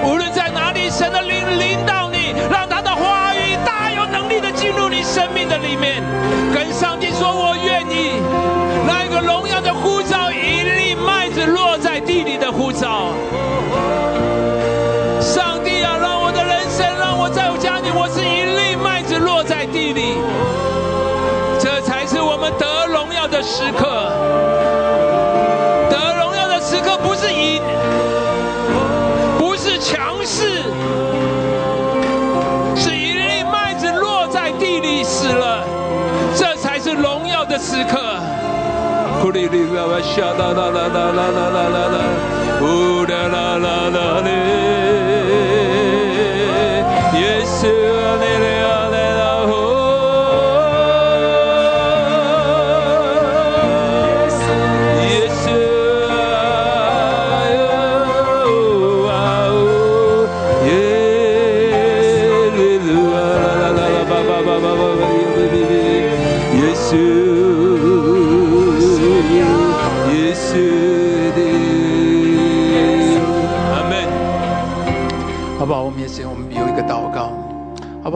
无论在哪里，神的灵领导你，让他的话语大有能力的进入你生命的里面。跟上帝说：“我愿意。”那一个荣耀的呼召，一粒麦子落在地里的呼召。上帝啊，让我的人生，让我在我家里，我是一粒麦子落在地里，时刻。得荣耀的时刻不是赢，不是强势，是一粒麦子落在地里死了，这才是荣耀的时刻。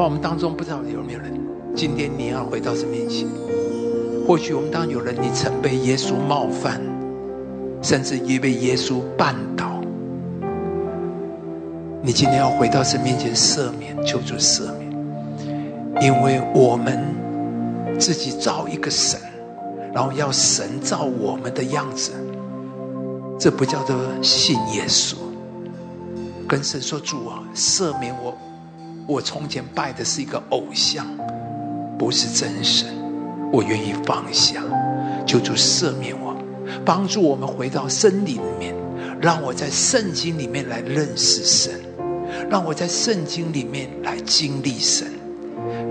我们当中不知道有没有人，今天你要回到神面前。或许我们当中有人，你曾被耶稣冒犯，甚至也被耶稣绊倒。你今天要回到神面前赦免，求主赦免，因为我们自己造一个神，然后要神造我们的样子，这不叫做信耶稣。跟神说：“主啊，赦免我，我从前拜的是一个偶像，不是真神，我愿意放下。求主赦免我，帮助我们回到真理里面，让我在圣经里面来认识神，让我在圣经里面来经历神。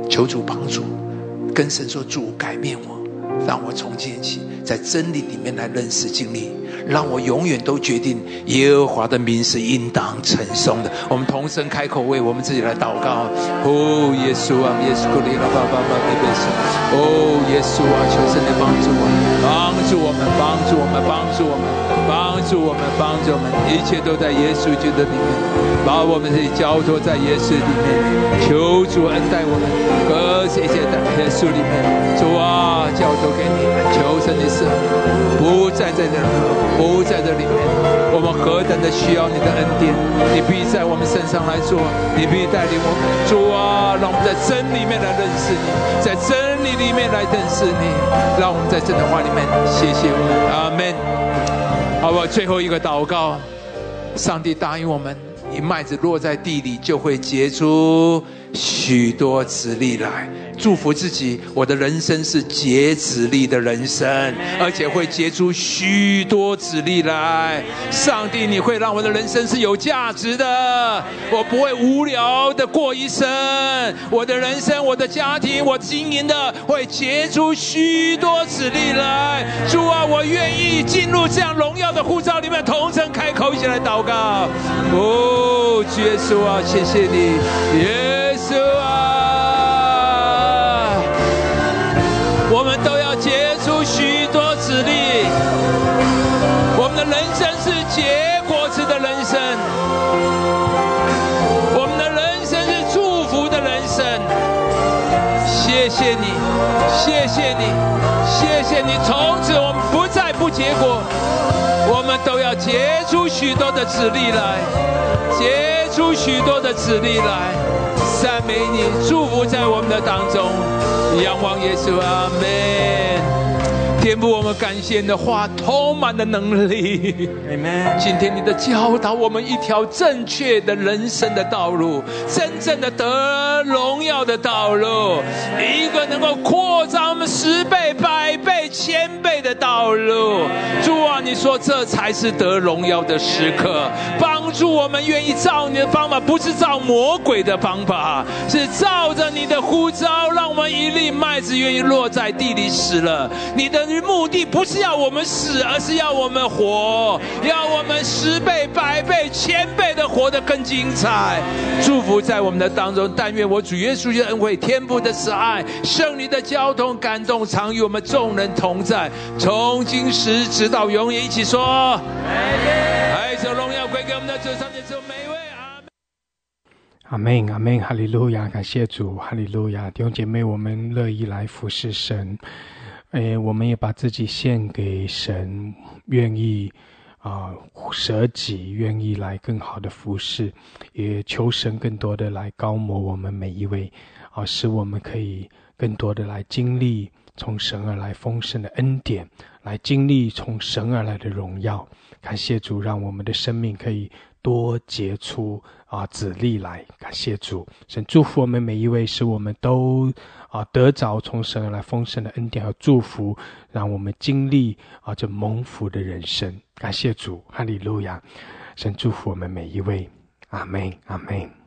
求主帮助，跟神说：主改变我，让我从今天起在真理里面来认识经历，让我永远都决定耶和华的名是应当称颂的。我们同声开口为我们自己来祷告。哦，耶稣啊，耶稣，你拉巴巴巴的贝斯。哦，耶稣啊，求神来帮助我，帮助我们，帮助我们，帮助我们，帮助我们，帮助我们，一切都在耶稣基督里面，把我们自己交托在耶稣里面，求主恩待我们，谢谢在耶稣里面，主啊，交托给你，求神的赦不在在这，不在这里面，我们何等的需要你的恩典，你必在我们身上来做，你必带领我们，主啊，让我们在真里面来认识你，在真理里面来认识你，让我们在真的话里面，谢谢我们，阿门。好不好？最后一个祷告，上帝答应我们，一麦子落在地里就会结出许多籽粒来。祝福自己，我的人生是结子粒的人生，而且会结出许多子粒来。上帝，你会让我的人生是有价值的，我不会无聊的过一生。我的人生，我的家庭，我经营的会结出许多子粒来。主啊，我愿意进入这样荣耀的护照里面，同声开口一起来祷告。哦，耶稣啊，谢谢你，耶稣啊，结果子的人生，我们的人生是祝福的人生。谢谢你，谢谢你，谢谢你！从此我们不再不结果，我们都要结出许多的子粒来，结出许多的子粒来。赞美你，祝福在我们的当中，仰望耶稣，阿门。天父，我们感谢你的话充满了能力。今天你的教导，我们一条正确的人生的道路，真正的得荣耀的道路，一个能够扩张我们十倍、百千倍的道路。主啊，你说这才是得荣耀的时刻，帮助我们愿意照你的方法，不是照魔鬼的方法，是照着你的呼召，让我们一粒麦子愿意落在地里死了。你的。目的不是要我们死，而是要我们活，要我们十倍、百倍、千倍的活得更精彩。祝福在我们的当中，但愿我主耶稣的恩惠、天父的慈爱、圣灵的交通、感动，常与我们众人同在，从今时直到永远。一起说：爱、这荣耀归给我们的主上帝，主每位。阿门，阿门，哈利路亚！感谢主，哈利路亚！弟兄姐妹，我们乐意来服侍神。哎，我们也把自己献给神，愿意啊舍己，愿意来更好的服侍，也求神更多的来高摩我们每一位，啊，使我们可以更多的来经历从神而来丰盛的恩典，来经历从神而来的荣耀。感谢主，让我们的生命可以多结出啊子粒来。感谢主，神祝福我们每一位，使我们都。啊，得着从神而来丰盛的恩典和祝福，让我们经历啊这蒙福的人生。感谢主，哈利路亚！神祝福我们每一位，阿门，阿门。